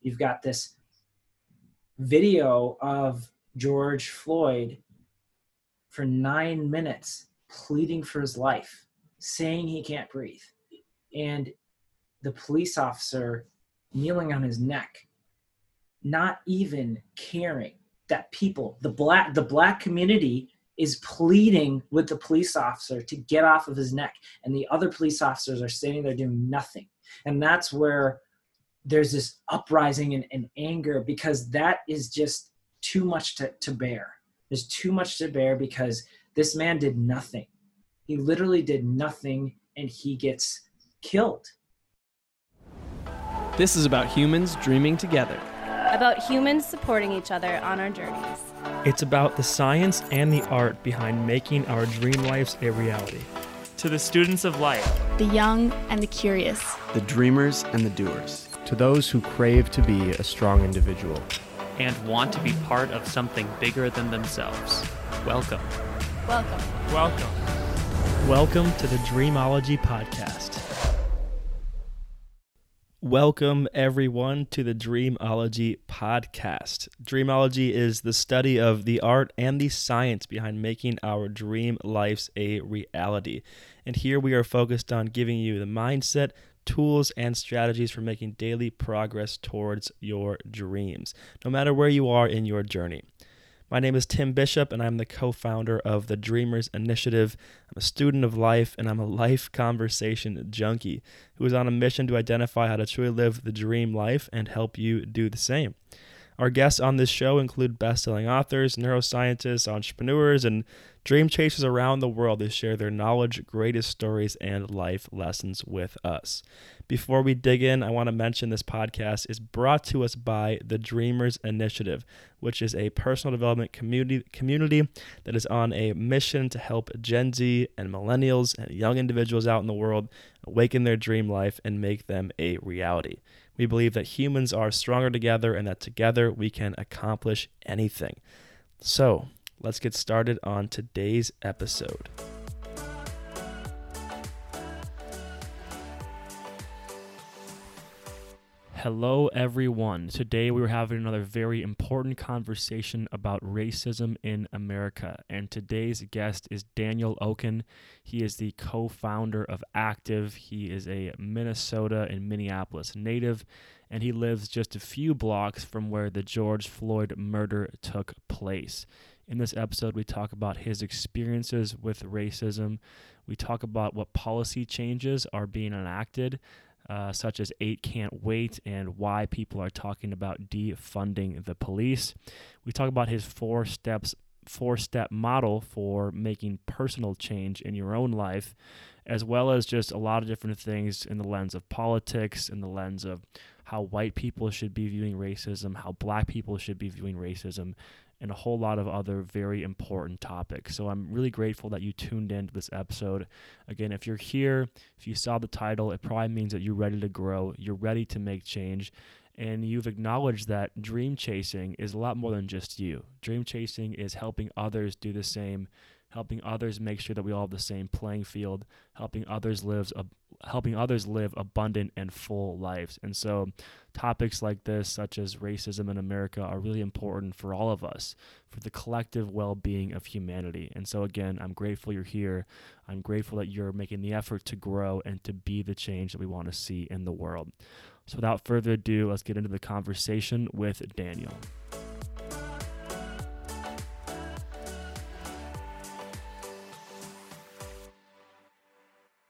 you've got this video of George Floyd for nine minutes pleading for his life, saying he can't breathe. And the police officer kneeling on his neck, not even caring that people, the black, the black community is pleading with the police officer to get off of his neck. And the other police officers are standing there doing nothing. And that's where there's this uprising and, and anger because that is just too much to, to bear. There's too much to bear because this man did nothing. He literally did nothing and he gets killed. This is about humans dreaming together. About humans supporting each other on our journeys. It's about the science and the art behind making our dream lives a reality. To the students of life, the young and the curious, the dreamers and the doers, to those who crave to be a strong individual and want to be part of something bigger than themselves. Welcome. Welcome. Welcome. Welcome to the Dreamology Podcast. Welcome, everyone, to the Dreamology Podcast. Dreamology is the study of the art and the science behind making our dream lives a reality. And here we are focused on giving you the mindset, tools, and strategies for making daily progress towards your dreams, no matter where you are in your journey. My name is Tim Bishop, and I'm the co founder of the Dreamers Initiative. I'm a student of life, and I'm a life conversation junkie who is on a mission to identify how to truly live the dream life and help you do the same. Our guests on this show include best selling authors, neuroscientists, entrepreneurs, and dream chasers around the world who share their knowledge, greatest stories, and life lessons with us. Before we dig in, I want to mention this podcast is brought to us by the Dreamers Initiative, which is a personal development community community that is on a mission to help Gen Z and millennials and young individuals out in the world awaken their dream life and make them a reality. We believe that humans are stronger together and that together we can accomplish anything. So, let's get started on today's episode. Hello, everyone. Today we are having another very important conversation about racism in America. And today's guest is Daniel Okun. He is the co founder of Active. He is a Minnesota and Minneapolis native, and he lives just a few blocks from where the George Floyd murder took place. In this episode, we talk about his experiences with racism. We talk about what policy changes are being enacted uh, such as 8 Can't Wait and why people are talking about defunding the police. We talk about his four steps four step model for making personal change in your own life, as well as just a lot of different things in the lens of politics, in the lens of how white people should be viewing racism, how black people should be viewing racism, and a whole lot of other very important topics. So I'm really grateful that you tuned in to this episode. Again, if you're here, if you saw the title, it probably means that you're ready to grow, you're ready to make change, and you've acknowledged that dream chasing is a lot more than just you. Dream chasing is helping others do the same helping others make sure that we all have the same playing field, helping others live helping others live abundant and full lives. And so topics like this such as racism in America are really important for all of us, for the collective well-being of humanity. And so again, I'm grateful you're here. I'm grateful that you're making the effort to grow and to be the change that we want to see in the world. So without further ado, let's get into the conversation with Daniel.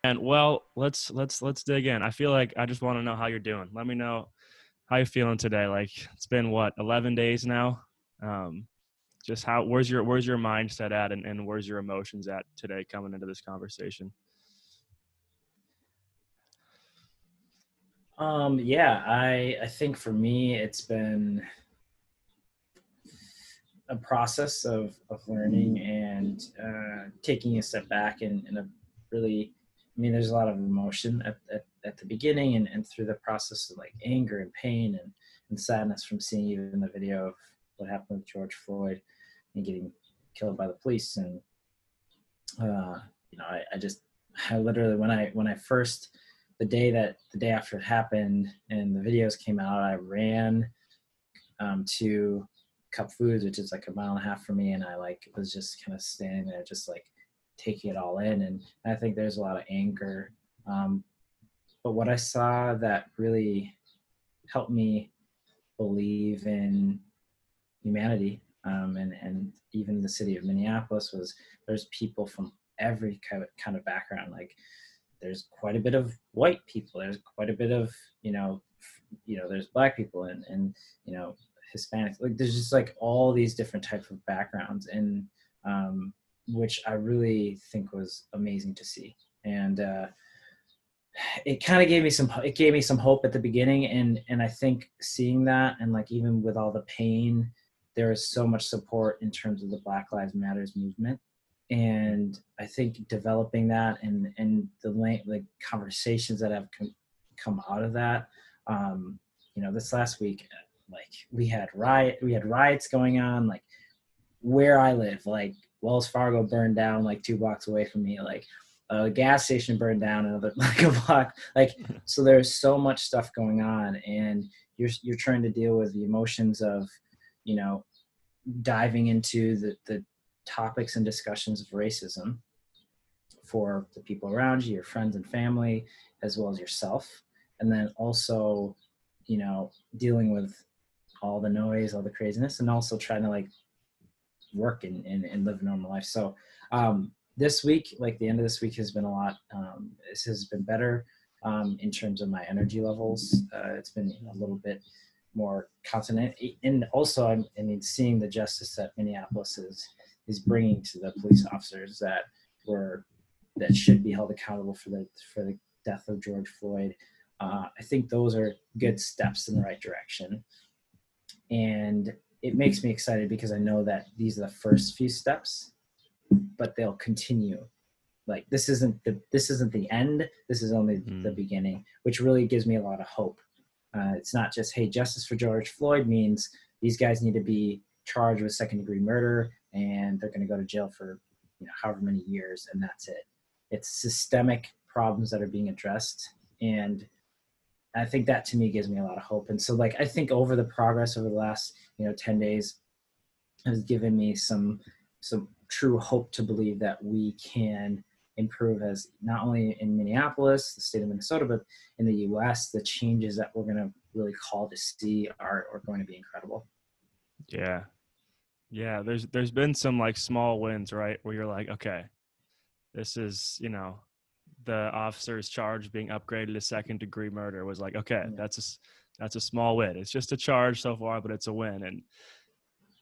And well, let's let's let's dig in. I feel like I just want to know how you're doing. Let me know how you're feeling today. Like it's been what 11 days now. Um, just how where's your where's your mindset at, and, and where's your emotions at today coming into this conversation? Um, yeah, I I think for me it's been a process of of learning and uh, taking a step back and, and a really I mean, there's a lot of emotion at, at, at the beginning and, and through the process of like anger and pain and, and sadness from seeing even the video of what happened with George Floyd and getting killed by the police. And, uh, you know, I, I just, I literally, when I, when I first the day that the day after it happened and the videos came out, I ran um, to Cup Foods, which is like a mile and a half from me, and I like was just kind of standing there, just like taking it all in. And I think there's a lot of anger. Um, but what I saw that really helped me believe in humanity um, and and even the city of Minneapolis was there's people from every kind of, background like there's quite a bit of white people there's quite a bit of you know you know there's black people and and you know hispanics like there's just like all these different types of backgrounds and um, which i really think was amazing to see. And uh, it kind of gave me some it gave me some hope at the beginning and and i think seeing that and like even with all the pain there is so much support in terms of the black lives matters movement. And i think developing that and and the like conversations that have come, come out of that um you know this last week like we had riot we had riots going on like where i live like wells fargo burned down like two blocks away from me like a gas station burned down another like a block like so there's so much stuff going on and you're you're trying to deal with the emotions of you know diving into the the topics and discussions of racism for the people around you your friends and family as well as yourself and then also you know dealing with all the noise all the craziness and also trying to like work and, and, and live a normal life so um, this week, like the end of this week, has been a lot. Um, this has been better um, in terms of my energy levels. Uh, it's been a little bit more constant, and also I'm, I mean, seeing the justice that Minneapolis is is bringing to the police officers that were that should be held accountable for the for the death of George Floyd. Uh, I think those are good steps in the right direction, and it makes me excited because I know that these are the first few steps but they'll continue. Like this isn't the this isn't the end. This is only mm. the beginning which really gives me a lot of hope. Uh, it's not just hey justice for george floyd means these guys need to be charged with second degree murder and they're going to go to jail for you know however many years and that's it. It's systemic problems that are being addressed and i think that to me gives me a lot of hope and so like i think over the progress over the last you know 10 days has given me some some true hope to believe that we can improve as not only in Minneapolis, the state of Minnesota, but in the US, the changes that we're going to really call to see are, are going to be incredible. Yeah. Yeah. There's, there's been some like small wins, right? Where you're like, okay, this is, you know, the officer's charge being upgraded to second degree murder was like, okay, yeah. that's a, that's a small win. It's just a charge so far, but it's a win. And,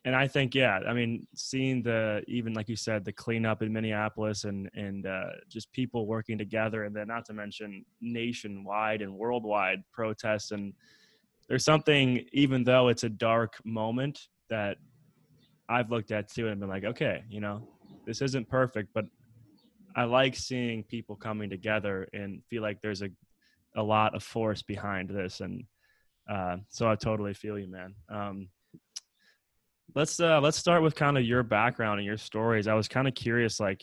and I think, yeah, I mean, seeing the even like you said, the cleanup in Minneapolis and and uh, just people working together, and then not to mention nationwide and worldwide protests, and there's something, even though it's a dark moment, that I've looked at too and been like, okay, you know, this isn't perfect, but I like seeing people coming together and feel like there's a a lot of force behind this, and uh, so I totally feel you, man. Um, let's uh let's start with kind of your background and your stories. I was kind of curious, like,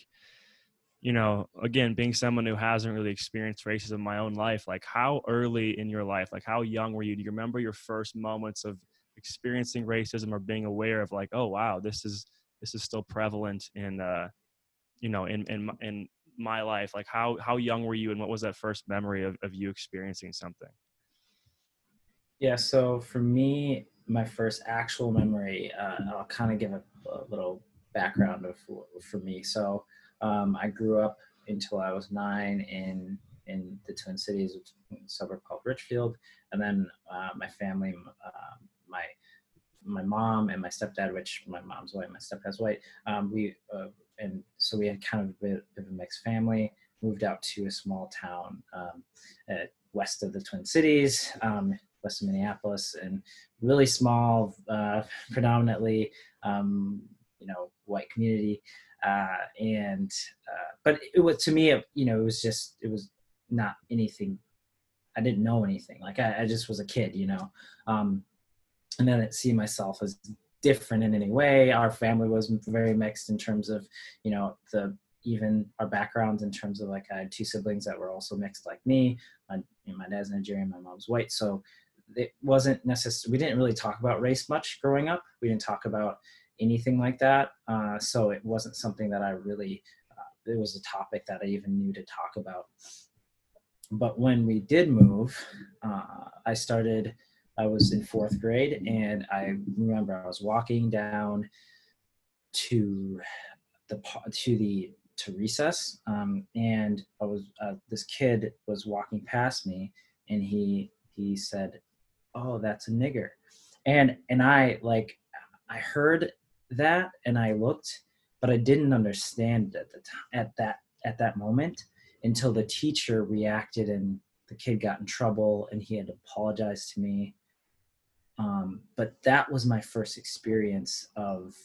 you know, again, being someone who hasn't really experienced racism in my own life, like how early in your life, like how young were you? Do you remember your first moments of experiencing racism or being aware of like, oh wow, this is this is still prevalent in uh you know in in in my life like how how young were you and what was that first memory of, of you experiencing something yeah so for me my first actual memory, uh, I'll kind of give a, a, little background of for me. So um, I grew up until I was nine in in the Twin Cities, suburb called Richfield, and then uh, my family, uh, my my mom and my stepdad, which my mom's white, my stepdad's white. Um, we uh, and so we had kind of a bit of a mixed family. Moved out to a small town um, west of the Twin Cities. Um, west of Minneapolis, and really small, uh, predominantly, um, you know, white community. Uh, and uh, but it was to me, you know, it was just it was not anything. I didn't know anything. Like I, I just was a kid, you know. Um, and then I see myself as different in any way. Our family was very mixed in terms of, you know, the even our backgrounds in terms of like I had two siblings that were also mixed like me. My, you know, my dad's Nigerian, my mom's white. So it wasn't necessary. We didn't really talk about race much growing up. We didn't talk about anything like that. Uh, so it wasn't something that I really, uh, it was a topic that I even knew to talk about. But when we did move, uh, I started, I was in fourth grade and I remember I was walking down to the, to the, to recess um, and I was, uh, this kid was walking past me and he, he said, oh, that's a nigger. And, and I like, I heard that and I looked, but I didn't understand at the time at that at that moment until the teacher reacted and the kid got in trouble and he had to apologize to me. Um, but that was my first experience of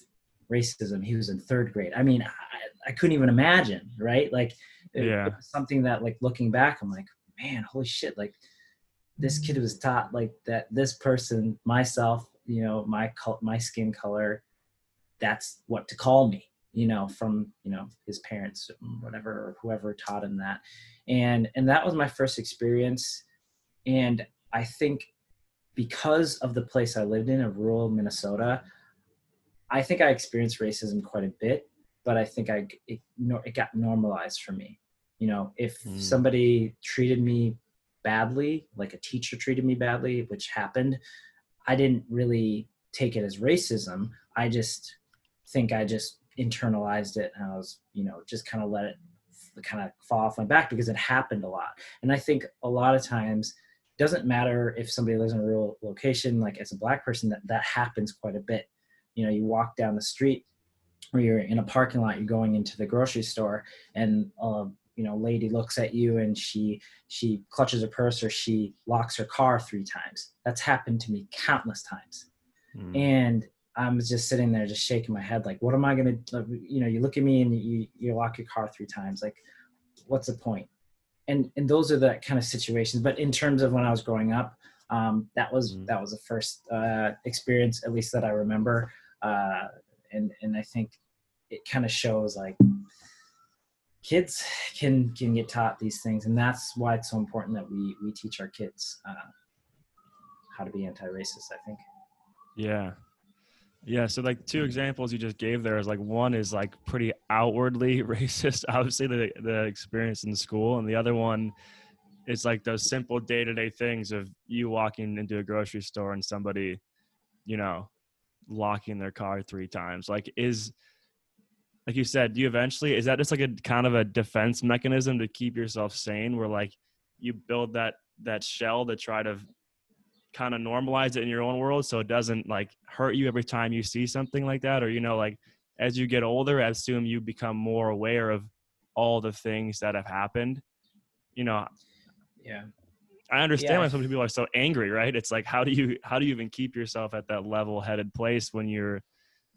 racism. He was in third grade. I mean, I, I couldn't even imagine, right? Like, it, yeah. it something that, like, looking back, I'm like, man, holy shit! Like, this kid was taught like that. This person, myself, you know, my my skin color, that's what to call me you know from you know his parents whatever or whoever taught him that and and that was my first experience and i think because of the place i lived in of rural minnesota i think i experienced racism quite a bit but i think i it, it got normalized for me you know if mm. somebody treated me badly like a teacher treated me badly which happened i didn't really take it as racism i just think I just internalized it and I was, you know, just kind of let it kind of fall off my back because it happened a lot. And I think a lot of times doesn't matter if somebody lives in a rural location, like as a black person, that that happens quite a bit. You know, you walk down the street or you're in a parking lot, you're going into the grocery store and uh, you know, lady looks at you and she she clutches her purse or she locks her car three times. That's happened to me countless times. Mm. And I'm just sitting there, just shaking my head, like, what am I gonna? You know, you look at me and you you lock your car three times. Like, what's the point? And and those are the kind of situations. But in terms of when I was growing up, um, that was mm-hmm. that was the first uh, experience, at least that I remember. Uh, and and I think it kind of shows like kids can can get taught these things, and that's why it's so important that we we teach our kids uh, how to be anti-racist. I think. Yeah, yeah, so like two examples you just gave there is like one is like pretty outwardly racist, obviously the the experience in school, and the other one is like those simple day to day things of you walking into a grocery store and somebody, you know, locking their car three times. Like is like you said, do you eventually is that just like a kind of a defense mechanism to keep yourself sane where like you build that that shell to try to kind of normalize it in your own world so it doesn't like hurt you every time you see something like that or you know like as you get older I assume you become more aware of all the things that have happened. You know yeah. I understand yeah. why some people are so angry right? It's like how do you how do you even keep yourself at that level headed place when you're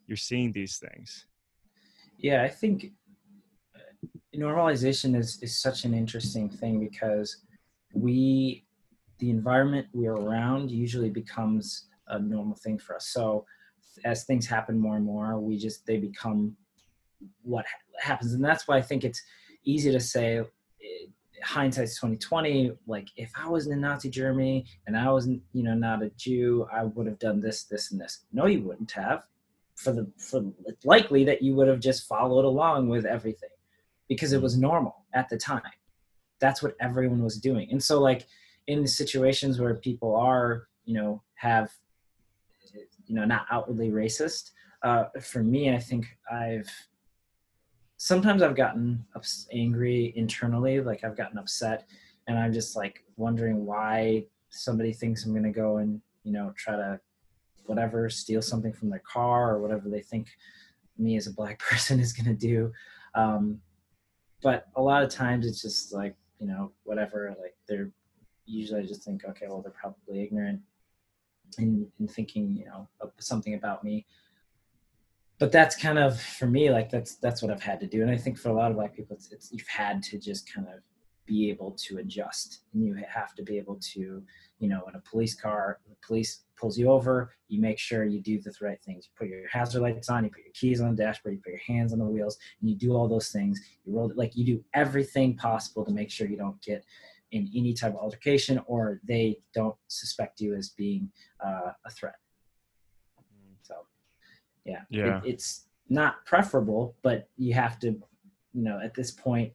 you're seeing these things? Yeah i think uh, normalization is is such an interesting thing because we the environment we're around usually becomes a normal thing for us. So as things happen more and more, we just they become what happens, and that's why I think it's easy to say eh, hindsight's 2020 like if i was in nazi germany and i was you know not a jew i would have done this this and this. No you wouldn't have for the for likely that you would have just followed along with everything because it was normal at the time. That's what everyone was doing. And so like in the situations where people are, you know, have, you know, not outwardly racist, uh, for me, I think I've sometimes I've gotten ups- angry internally, like I've gotten upset, and I'm just like wondering why somebody thinks I'm to go and you know try to whatever steal something from their car or whatever they think me as a black person is to do. Um, but a lot of times it's just like you know whatever like they're usually I just think, okay, well, they're probably ignorant in, in thinking, you know, something about me. But that's kind of for me, like that's that's what I've had to do, and I think for a lot of black people, it's, it's you've had to just kind of be able to adjust. And you have to be able to you know in a police car the police pulls you over you make sure you do the right things. You put your hazard lights on you put your keys on the dashboard you put your hands on the wheels and you do all those things. You roll like you do everything possible to make sure you don't get in any type of altercation or they don't suspect you as being uh, a threat. So yeah Yeah. It, it's not preferable but you have to you know at this point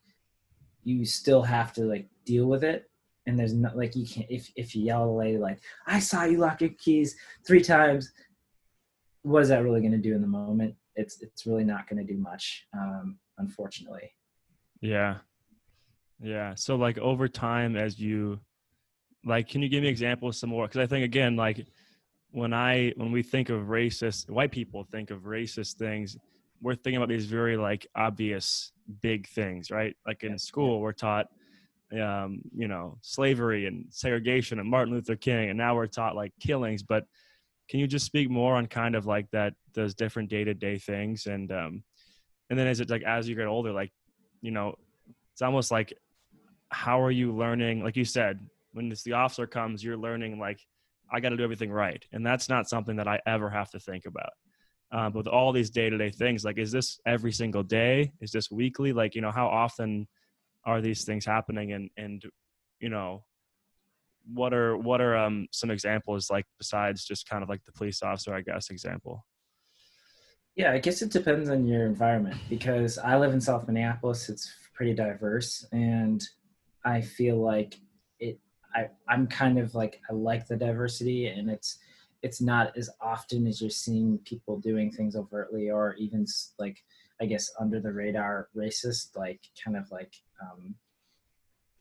you still have to like deal with it. And there's not like you can't if if you yell at a lady like i saw you lock your keys three times what is that really going to do in the moment? It's it's really not going to do much um unfortunately. Yeah. Yeah. So like over time as you like can you give me examples some more cuz I think again like when I when we think of racist white people think of racist things we're thinking about these very like obvious big things, right? Like in school we're taught um, you know, slavery and segregation and Martin Luther King and now we're taught like killings, but can you just speak more on kind of like that those different day-to-day things and um and then is it like as you get older like you know it's almost like how are you learning? Like you said when it's the officer comes you're learning like i got to do everything right. And that's not something that i ever have to think about. Um, but with all these day-to-day things like is this every single day? Is this weekly? Like you know how often are these things happening? And and you know what are what are um some examples like besides just kind of like the police officer i guess example? Yeah, I guess it depends on your environment because I live in South Minneapolis. It's pretty diverse, and I feel like it. I I'm kind of like I like the diversity, and it's it's not as often as you're seeing people doing things overtly or even like I guess under the radar racist, like kind of like um,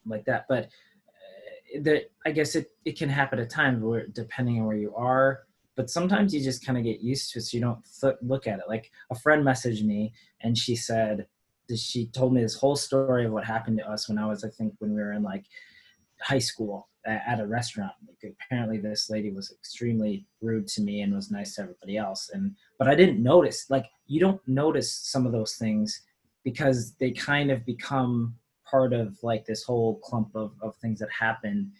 like that. But uh, that I guess it it can happen at times where depending on where you are but sometimes you just kind of get used to it so you don't th- look at it like a friend messaged me and she said she told me this whole story of what happened to us when i was i think when we were in like high school at a restaurant. Like apparently this lady was extremely rude to me and was nice to everybody else and but i didn't notice like you don't notice some of those things because they kind of become part of like this whole clump of, of things that happen.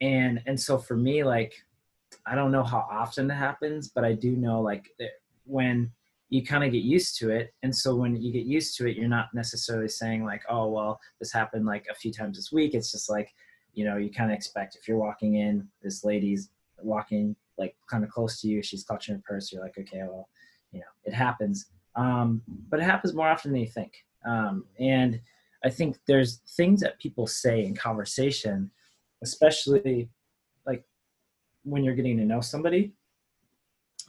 And and so for me like I don't know how often it happens, but I do know like when you kind of get used to it. And so when you get used to it, you're not necessarily saying like, oh, well, this happened like a few times this week. It's just like, you know, you kind of expect if you're walking in, this lady's walking like kind of close to you, she's clutching her purse. You're like, okay, well, you know, it happens. Um, but it happens more often than you think. Um, and I think there's things that people say in conversation, especially like when you're getting to know somebody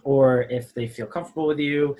or if they feel comfortable with you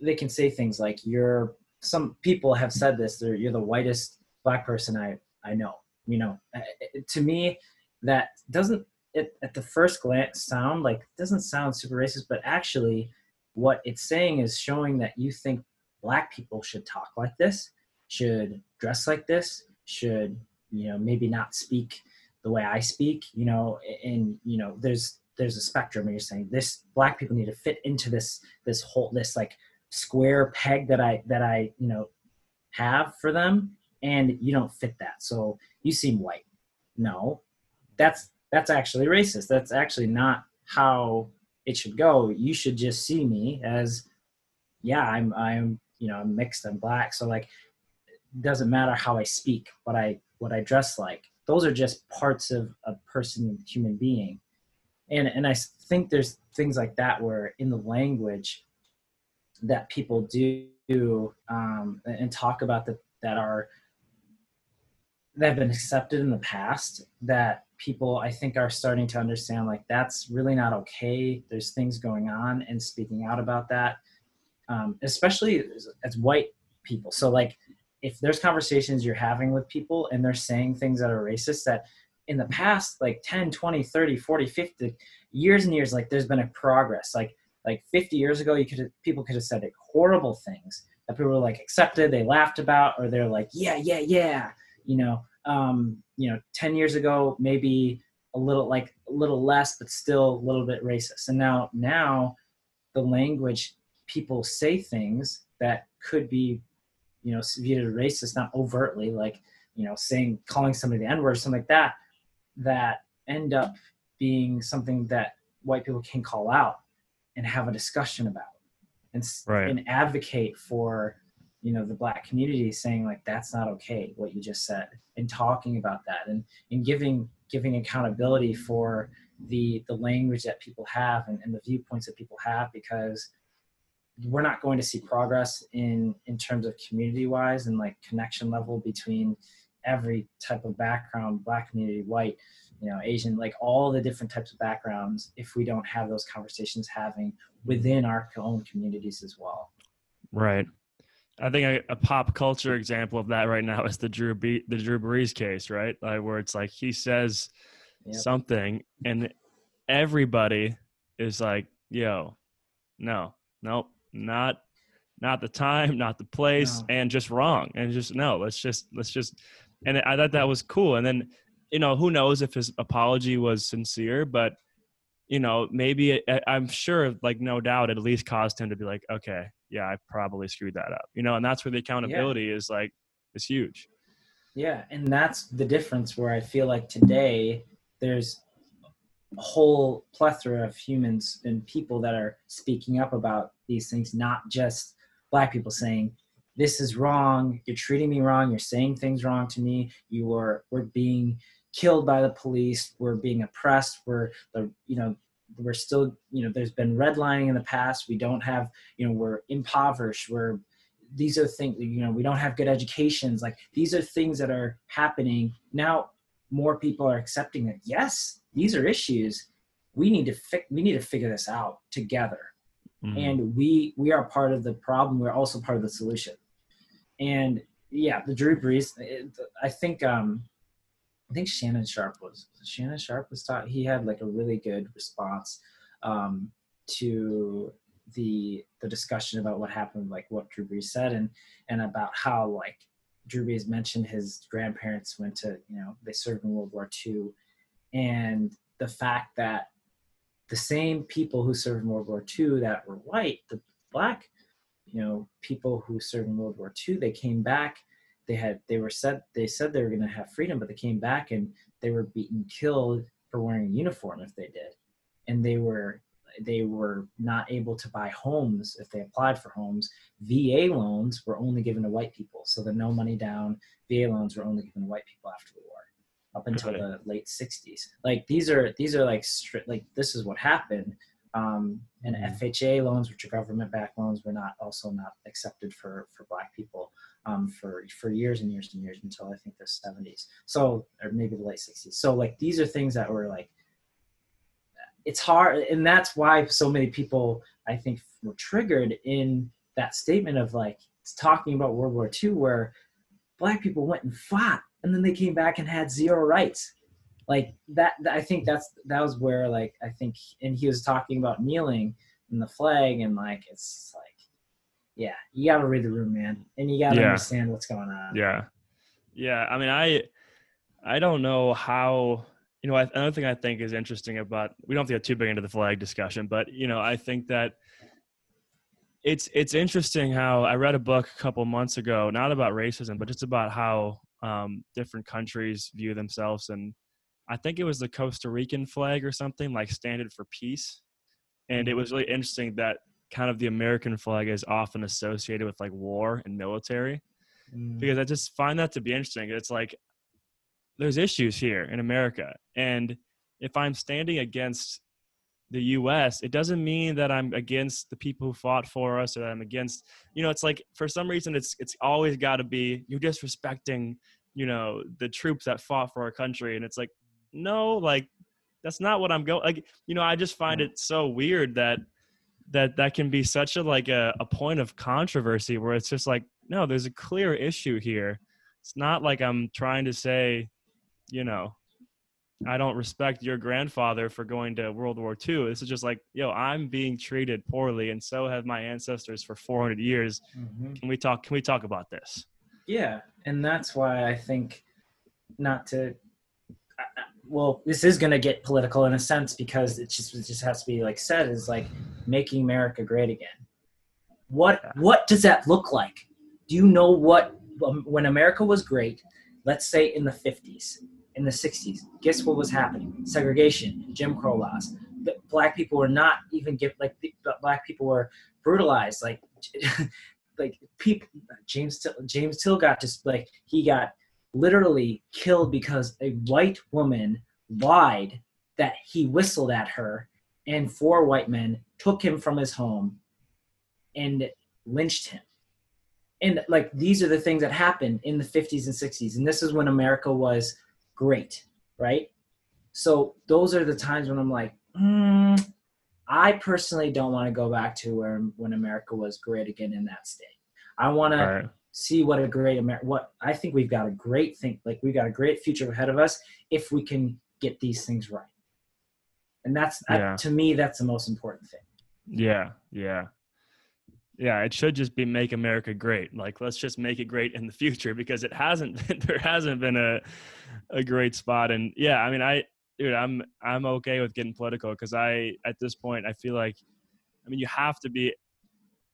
they can say things like you're some people have said this you're the whitest black person i i know you know? Uh, to me that doesn't it, at the first glance sound like doesn't sound super racist but actually what it's saying is showing that you think black people should talk like this should dress like this should you know maybe not speak the way i speak you know? And you know there's there's a spectrum and you're saying this black people need to fit into this this whole this like square peg that i that i you know have for them and you don't fit that. So you seem white. No. That's that's actually racist. That's actually not how it should go. You should just see me as yeah i'm i'm you know i'm mixed i'm black. So like it doesn't matter how i speak what i what i dress like. Those are just parts of a person human being and and i think there's things like that where in the language that people do um, and talk about that that are that have been accepted in the past that people i think are starting to understand like that's really not okay. There's things going on and speaking out about that um, especially as, as white people. So like if there's conversations you're having with people and they're saying things that are racist that in the past like 10 20 30 40 50 years and years like there's been a progress. Like like 50 years ago you could people could have said like, horrible things that people were like accepted they laughed about or they're like yeah yeah yeah you know? Um you know 10 years ago maybe a little like a little less but still a little bit racist. And now now the language people say things that could be you know viewed as racist not overtly like you know, saying calling somebody the N word, something like that, that end up being something that white people can call out and have a discussion about and, Right. and advocate for you know the black community saying like that's not okay what you just said and talking about that and and giving giving accountability for the the language that people have and, and the viewpoints that people have because we're not going to see progress in in terms of community wise and like connection level between every type of background black community white you know asian like all the different types of backgrounds if we don't have those conversations having within our own communities as well Right. I think a, a pop culture example of that right now is the Drew Be- the Drew Brees case, right? Like where it's like he says Yep. something and everybody is like, "Yo, no, nope, not not the time, not the place, No. and just wrong." And just no, let's just let's just and I thought that was cool. And then, you know, who knows if his apology was sincere, but you know, maybe it, I'm sure, like, no doubt, it at least caused him to be like, okay, yeah, I probably screwed that up, you know, and that's where the accountability is like, is huge. Yeah, and that's the difference where I feel like today there's a whole plethora of humans and people that are speaking up about these things, not just black people saying, This is wrong, you're treating me wrong, you're saying things wrong to me, you are we're being killed by the police, we're being oppressed, we're the you know, we're still, you know, there's been redlining in the past, we don't have, you know, we're impoverished, we're these are things you know we don't have good educations like these are things that are happening now more people are accepting that yes these are issues we need to fi- we need to figure this out together Mhm. and we we are part of the problem we're also part of the solution and yeah the drew brees it, i think um i think shannon sharpe was shannon sharpe was taught he had like a really good response um to the the discussion about what happened like what drew brees said and and about how like drew brees mentioned his grandparents went to you know they served in world war ii and the fact that the same people who served in World War II that were white, the black, you know, people who served in World War II, they came back. They had they were said they said they were going to have freedom, but they came back and they were beaten, killed for wearing a uniform if they did, and they were they were not able to buy homes if they applied for homes. VA loans were only given to white people, so the no money down VA loans were only given to white people after the war up until the late 60s like these are these are like stri- like this is what happened um, and Mhm. FHA loans, which are government-backed loans, were not also not accepted for for Black people um, for for years and years and years until I think the 70s. So or maybe the late 60s. So like these are things that were like it's hard, and that's why so many people I think were triggered in that statement of like it's talking about World War II, where Black people went and fought, and then they came back and had zero rights like that i think that's that was where like i think and he was talking about kneeling in the flag and like it's like yeah you gotta read the room man and you gotta Yeah. understand what's going on Yeah, yeah. I mean, I I don't know how. You know, I, another thing I think is interesting about we don't have to get too big into the flag discussion, but you know, I think that it's it's interesting how I read a book a couple months ago, not about racism, but just about how um, different countries view themselves, and I think it was the Costa Rican flag or something like standard for peace, and it was really interesting that kind of the American flag is often associated with like war and military Mm. because I just find that to be interesting. It's like there's issues here in America, and if I'm standing against the U.S., it doesn't mean that I'm against the people who fought for us, or that I'm against. You know, it's like for some reason, it's it's always got to be you're disrespecting, you know, the troops that fought for our country, and it's like no, like that's not what I'm going. Like you know, I just find mm-hmm. it so weird that that that can be such a like a, a point of controversy where it's just like no there's a clear issue here it's not like i'm trying to say you know i don't respect your grandfather for going to world war ii this is just like yo i'm being treated poorly and so have my ancestors for 400 years. Mhm. can we talk can we talk about this? Yeah and that's why i think not to I- I- well this is going to get political in a sense because it just it just has to be like said is like making america great again. What what does that look like? Do you know what um, when america was great let's say in the 50s, in the 60s, guess what was happening? Segregation, Jim Crow laws. The black people were not even get like the, black people were brutalized. Like, like people, James Till, James Till got just like he got literally killed because a white woman lied that he whistled at her, and four white men took him from his home and lynched him and like these are the things that happened in the 50s and 60s and this is when america was great right so those are the times when i'm like mm, i personally don't want to go back to where when america was great again in that state i want Right. to see what a great america what i think we've got a great thing like we've got a great future ahead of us if we can get these things right and that's that- Yeah. to me that's the most important thing Yeah, yeah. Yeah, it should just be make America great. Like let's just make it great in the future because it hasn't been, there hasn't been a a great spot and yeah, I mean I dude, I'm I'm okay with getting political cuz I at this point I feel like I mean you have to be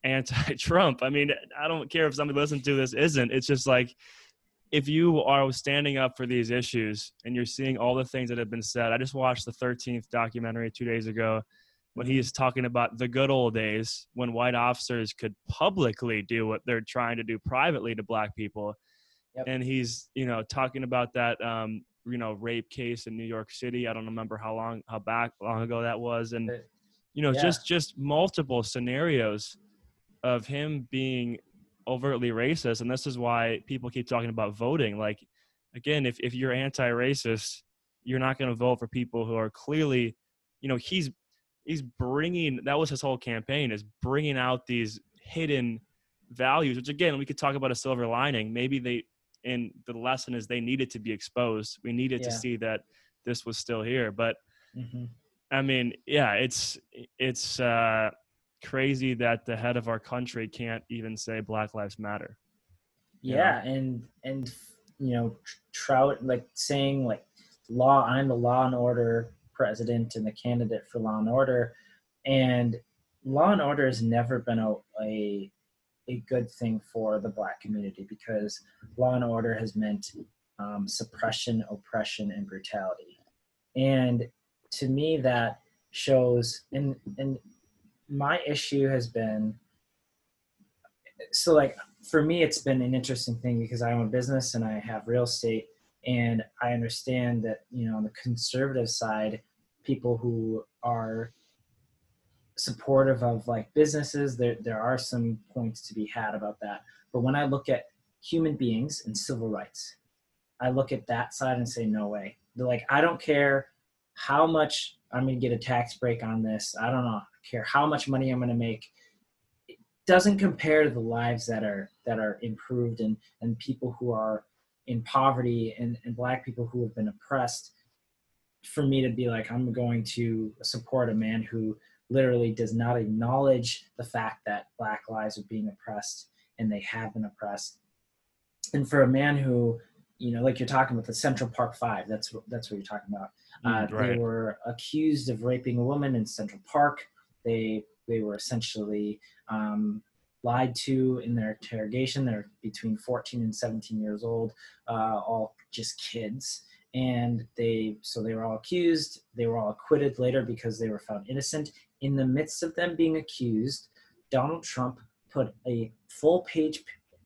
anti-Trump. I mean, I don't care if somebody listening to this isn't. It's just like if you are standing up for these issues and you're seeing all the things that have been said. I just watched the 13th documentary 2 days ago when he is talking about the good old days when white officers could publicly do what they're trying to do privately to black people. Yep. and he's you know talking about that um you know rape case in new york city. I don't remember how long how back long ago that was. And you know yeah. just just multiple scenarios of him being overtly racist. And this is why people keep talking about voting. Like again if, if you're anti-racist you're not going to vote for people who are clearly you know he's he's bringing that was his whole campaign is bringing out these hidden values which again we could talk about a silver lining maybe they and the lesson is they needed to be exposed we needed to see that this was still here but Mhm. I mean, yeah, it's it's uh, crazy that the head of our country can't even say Black Lives Matter. you know? yeah and and you know trump like saying like law i'm the law and order president and the candidate for law and order. And law and order has never been a, a a good thing for the black community because law and order has meant um, suppression oppression and brutality. And to me that shows and and my issue has been so like for me it's been an interesting thing because i own a business and i have real estate and i understand that you know on the conservative side people who are supportive of like businesses there there are some points to be had about that. But when i look at human beings and civil rights i look at that side and say no way. They're like i don't care how much i'm going to get a tax break on this. I don't know care how much money i'm going to make. It doesn't compare to the lives that are that are improved and and people who are in poverty and, and black people who have been oppressed for me to be like i'm going to support a man who literally does not acknowledge the fact that black lives are being oppressed and they have been oppressed. And for a man who you know like you're talking about the central park five that's what that's what you're talking about. Uh, Mm, right. they were accused of raping a woman in central park. They they were essentially um, lied to in their interrogation. They're between 14 and 17 years old uh, all just kids. And they so they were all accused. They were all acquitted later because they were found innocent. In the midst of them being accused donald trump put a full page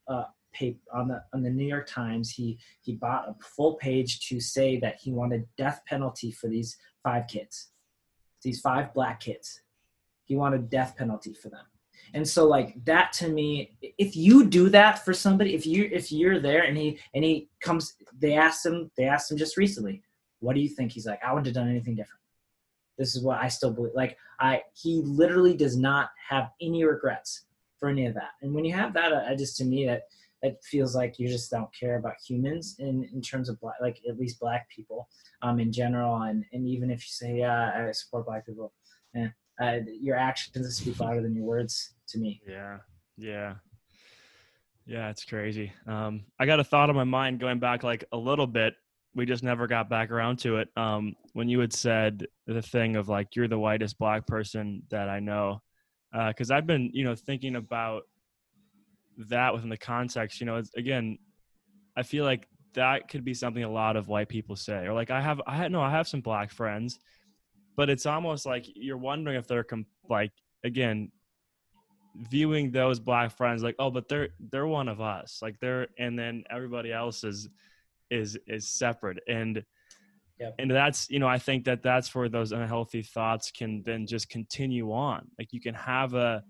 uh, paper on the on the new york times. He he bought a full page to say that he wanted death penalty for these five kids these five black kids. He wanted death penalty for them and so like that to me if you do that for somebody if you if you're there and he and he comes they asked him they asked him just recently what do you think? He's like i wouldn't have done anything different. This is what i still believe like i he literally does not have any regrets for any of that. And when you have that i just to me that it feels like you just don't care about humans in in terms of black like at least black people um in general. And and even if you say yeah i support black people eh, uh, your actions speak louder than your words to me Yeah, yeah, yeah. It's crazy. Um, I got a thought on my mind going back like a little bit. We just never got back around to it. Um, when you had said the thing of like you're the whitest black person that I know, because I've been you know thinking about that within the context. You know, again, I feel like that could be something a lot of white people say or like i have i no i have some black friends but it's almost like you're wondering if they're com- like again viewing those black friends like oh but they're they're one of us. Like they're and then everybody else is is is separate. And Yep. and that's you know i think that that's where those unhealthy thoughts can then just continue on. Like you can have a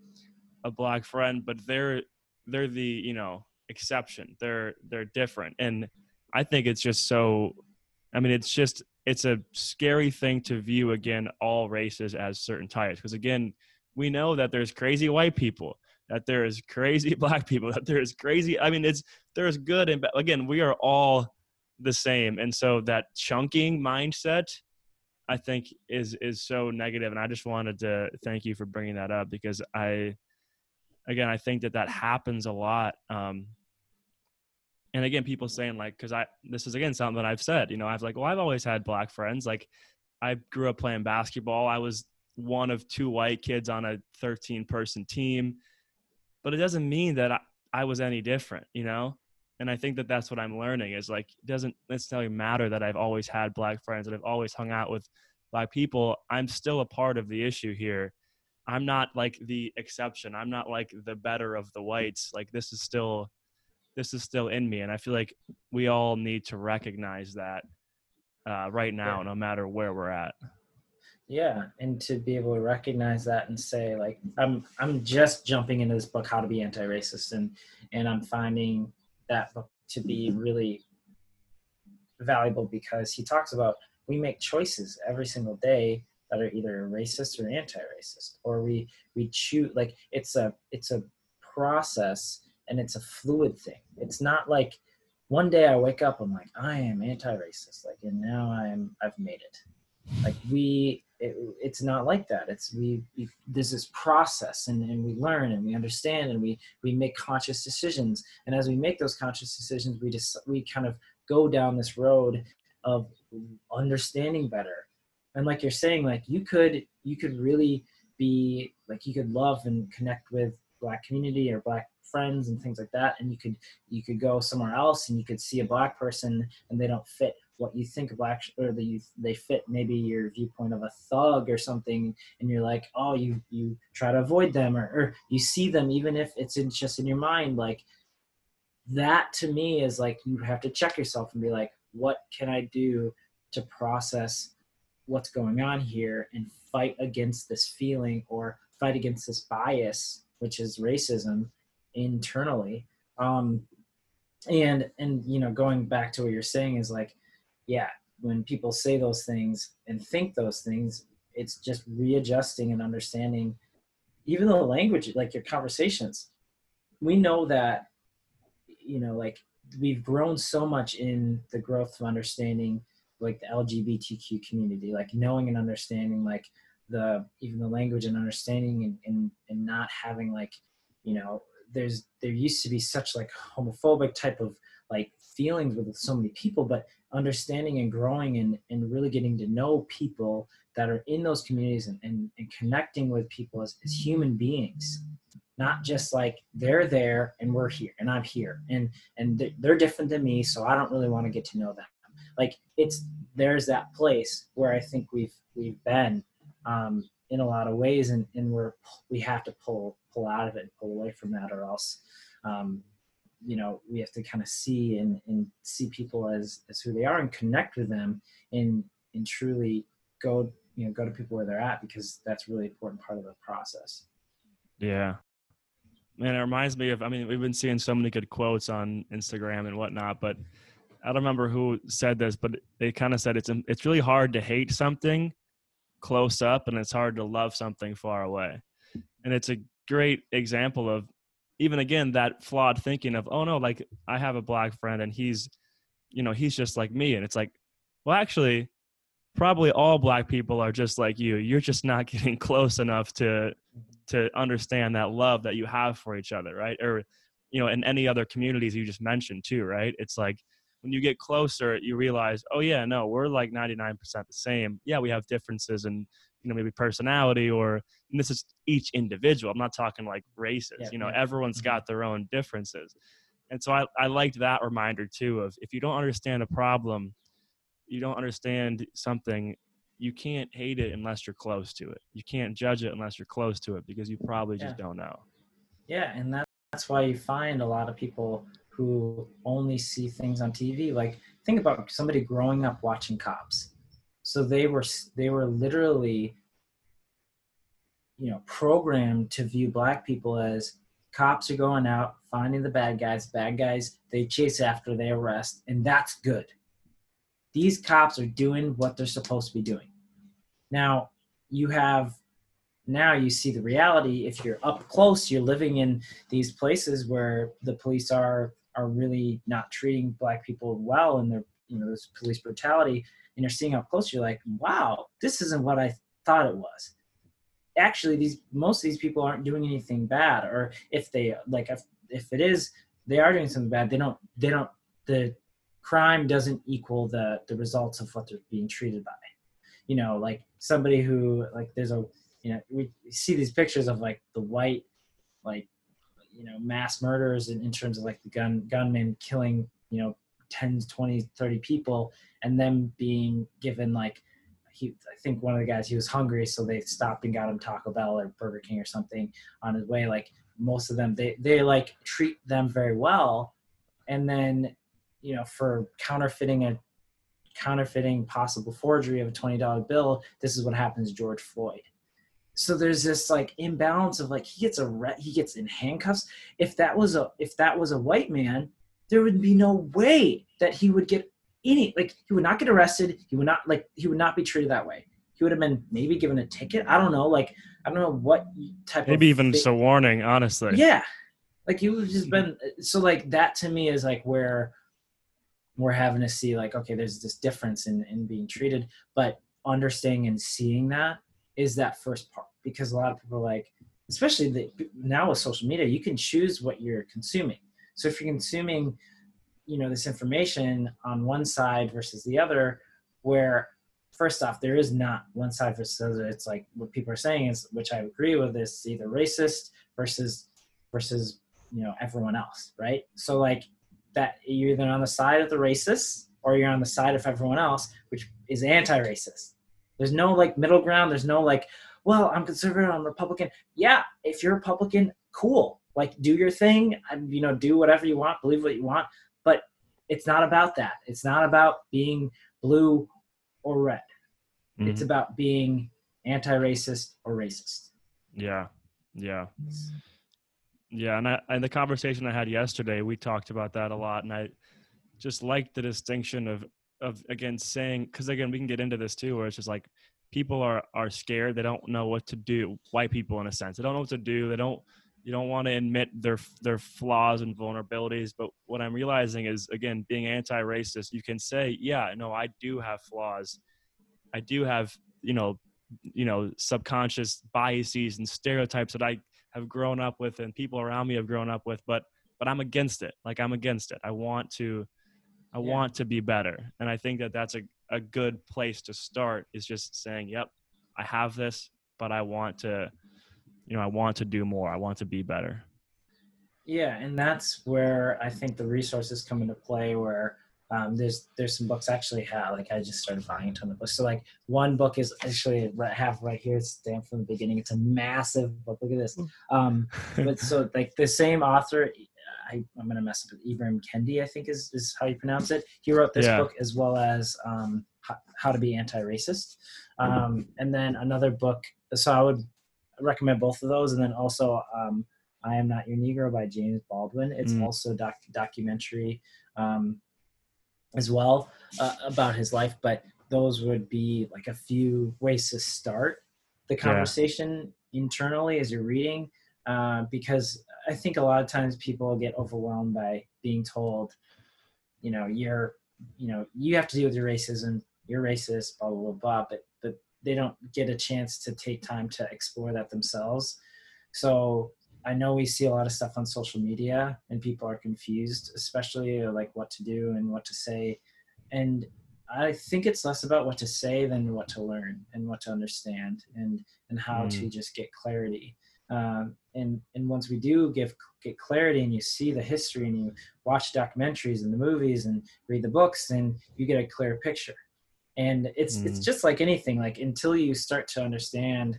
a black friend but they're they're the you know exception. They're they're different. And i think it's just so i mean it's just it's a scary thing to view again all races as certain types. Because again we know that there's crazy white people that there is crazy black people that there is crazy i mean it's there's good and bad again we are all the same. And so that chunking mindset i think is is so negative. And i just wanted to thank you for bringing that up because i again i think that that happens a lot um and again people saying like because i this is again something that i've said you know i've like well i've always had black friends. Like i grew up playing basketball. I was one of two white kids on a 13 person team but it doesn't mean that I, I was any different you know? And i think that that's what i'm learning is like it doesn't necessarily matter that i've always had black friends that i've always hung out with black people. I'm still a part of the issue here. I'm not like the exception. I'm not like the better of the whites. Like this is still this is still in me. And i feel like we all need to recognize that uh, right now no matter where we're at yeah and to be able to recognize that and say like i'm i'm just jumping into this book how to be anti-racist and and i'm finding that book to be really valuable because he talks about we make choices every single day that are either racist or anti-racist or we we choose like it's a it's a process and it's a fluid thing. It's not like one day i wake up i'm like i am anti-racist like and now i'm i've made it. Like we it, it's not like that. It's we, we there's this process and, and we learn and we understand and we we make conscious decisions. And as we make those conscious decisions we just we kind of go down this road of understanding better. And like you're saying like you could you could really be like you could love and connect with black community or black friends and things like that. And you could you could go somewhere else and you could see a black person and they don't fit what you think of black or the they fit maybe your viewpoint of a thug or something and you're like oh you you try to avoid them or, or you see them even if it's in, just in your mind like that to me is like you have to check yourself and be like what can i do to process what's going on here and fight against this feeling or fight against this bias which is racism internally? Um and and you know going back to what you're saying is like yeah when people say those things and think those things it's just readjusting and understanding even the language like your conversations. We know that you know like we've grown so much in the growth of understanding like the lgbtq community like knowing and understanding like the even the language and understanding and and, and not having like you know there's there used to be such like homophobic type of like feelings with so many people but understanding and growing and, and really getting to know people that are in those communities and, and, and connecting with people as, as human beings. Not just like they're there and we're here and i'm here and and they're- different than me so i don't really want to get to know them. Like it's there's that place where i think we've we've been um, in a lot of ways and, and we're we have to pull pull out of it and pull away from that or else um, you know we have to kind of see and, and see people as as who they are and connect with them and and truly go you know go to people where they're at because that's really important part of the process Yeah. Man, it reminds me of, I mean, we've been seeing so many good quotes on Instagram and whatnot, but I don't remember who said this, but they kind of said it's, it's really hard to hate something close up and it's hard to love something far away. And it's a great example of even again, that flawed thinking of, oh no, like I have a black friend and he's, you know, he's just like me. And it's like, well, actually, probably all black people are just like you. You're just not getting close enough to to understand that love that you have for each other, right? Or you know, in any other communities you just mentioned too, right? It's like when you get closer, you realize, oh yeah, no, we're like 99% the same. Yeah, we have differences in you know maybe personality or and this is each individual. I'm not talking like races. Yeah, you know, yeah. everyone's Mhm. got their own differences. and so I, I liked that reminder too of if you don't understand a problem you don't understand something you can't hate it unless you're close to it you can't judge it unless you're close to it because you probably just don't know Yeah, and that, that's why you find a lot of people who only see things on TV. Like think about somebody growing up watching cops. So they were they were literally you know programmed to view black people as cops are going out finding the bad guys. Bad guys they chase after they arrest and that's good. These cops are doing what they're supposed to be doing. Now you have now you see the reality. If you're up close you're living in these places where the police are are really not treating black people well and they're you know there's police brutality and you're seeing up close you're like wow this isn't what i thought it was. Actually these most of these people aren't doing anything bad or if they like if, if it is they are doing something bad they don't they don't the crime doesn't equal the the results of what they're being treated by. You know like somebody who like there's a you know we see these pictures of like the white like you know mass murders in, in terms of like the gun gunmen killing you know 10 20 30 people and them being given like he i think one of the guys he was hungry so they stopped and got him taco bell or burger king or something on his way. Like most of them they they like treat them very well. And then you know for counterfeiting a counterfeiting possible forgery of a $20 bill this is what happens to george floyd. So there's this like imbalance of like he gets a he gets in handcuffs. If that was a if that was a white man there would be no way that he would get any like he would not get arrested. He would not like he would not be treated that way. He would have been maybe given a ticket. I don't know. Like i don't know what type of maybe even just a warning honestly. Yeah. Like you would have just been so like that to me is like where we're having to see like okay there's this difference in in being treated. But understanding and seeing that is that first part. Because a lot of people are like especially the, now with social media you can choose what you're consuming so if you're consuming you know this information on one side versus the other where first off there is not one side versus the other. It's like what people are saying is which i agree with is either racist versus versus you know everyone else right? So like that you're either on the side of the racists or you're on the side of everyone else which is anti-racist. There's no like middle ground. There's no like well i'm conservative i'm republican. Yeah if you're republican cool like do your thing and you know do whatever you want believe what you want but it's not about that it's not about being blue or red it's Mhm. about being anti-racist or racist Yeah, yeah, yeah. And I, and the conversation I had yesterday, we talked about that a lot, and I just like the distinction of of again saying because again we can get into this too, where it's just like people are are scared, they don't know what to do. White people, in a sense, they don't know what to do. They don't you don't want to admit their their flaws and vulnerabilities. But what I'm realizing is again being anti-racist, you can say, yeah, no, I do have flaws. I do have you know you know subconscious biases and stereotypes that I have grown up with and people around me have grown up with but but I'm against it like I'm against it I want to I Yeah. want to be better and I think that that's a a good place to start is just saying yep I have this but I want to you know I want to do more I want to be better Yeah, and that's where I think the resources come into play. Where um, there's there's some books I actually have. Like I just started buying a ton of books. So like one book is actually I have right here. It's stamped from the beginning. It's a massive book. Look at this. Um, but so like the same author. I, I'm gonna mess up. it. Ibram Kendi, I think is is how you pronounce it. He wrote this Yeah. book as well as um, how, how to be anti-racist, um, and then another book. So I would recommend both of those, and then also um, I Am Not Your Negro by James Baldwin. It's Mm. also doc documentary um, as well uh, about his life, but those would be like a few ways to start the conversation internally as you're reading, uh, because I think a lot of times people get overwhelmed by being told, you know, you're, you know, you have to deal with your racism. You're racist, blah blah blah. blah but but they don't get a chance to take time to explore that themselves. So I know we see a lot of stuff on social media and people are confused, especially like what to do and what to say. And I think it's less about what to say than what to learn and what to understand and and how to just get clarity. Um, and and once we do give get clarity and you see the history and you watch documentaries and the movies and read the books, then you get a clear picture. And it's mm. it's just like anything. Like until you start to understand,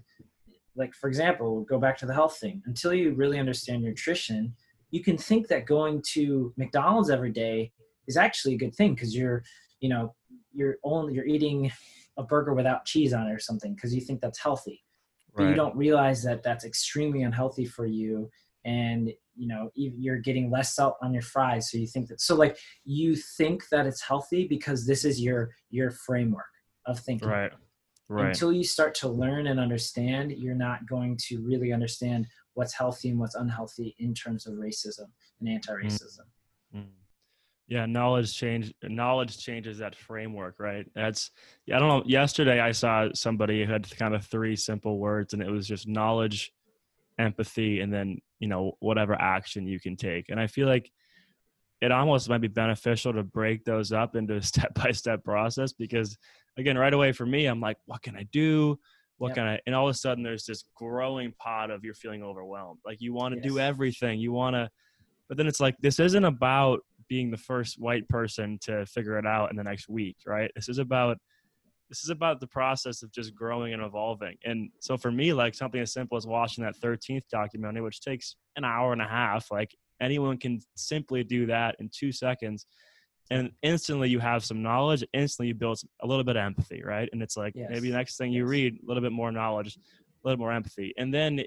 like for example, go back to the health thing. Until you really understand nutrition, you can think that going to McDonald's every day is actually a good thing because you're you know you're only you're eating a burger without cheese on it or something because you think that's healthy but right. you don't realize that that's extremely unhealthy for you and you know you're getting less salt on your fries so you think that so like you think that it's healthy because this is your your framework of thinking. Right. Right. Until you start to learn and understand you're not going to really understand what's healthy and what's unhealthy in terms of racism and anti-racism. Mm. Mm yeah knowledge change knowledge changes that framework right? That's i don't know yesterday i saw somebody who had kind of three simple words and it was just knowledge empathy and then you know whatever action you can take and i feel like it almost might be beneficial to break those up into a step by step process because again right away for me i'm like what can i do what yep. can i and all of a sudden there's this growing pot of you're feeling overwhelmed like you want to yes. do everything you want to but then it's like this isn't about being the first white person to figure it out in the next week, right? This is about this is about the process of just growing and evolving. And so for me, like something as simple as watching that 13th documentary, which takes an hour and a half, like anyone can simply do that in two seconds. And instantly you have some knowledge, instantly you build a little bit of empathy, right? And it's like yes. maybe the next thing you yes. read, a little bit more knowledge, a little more empathy. And then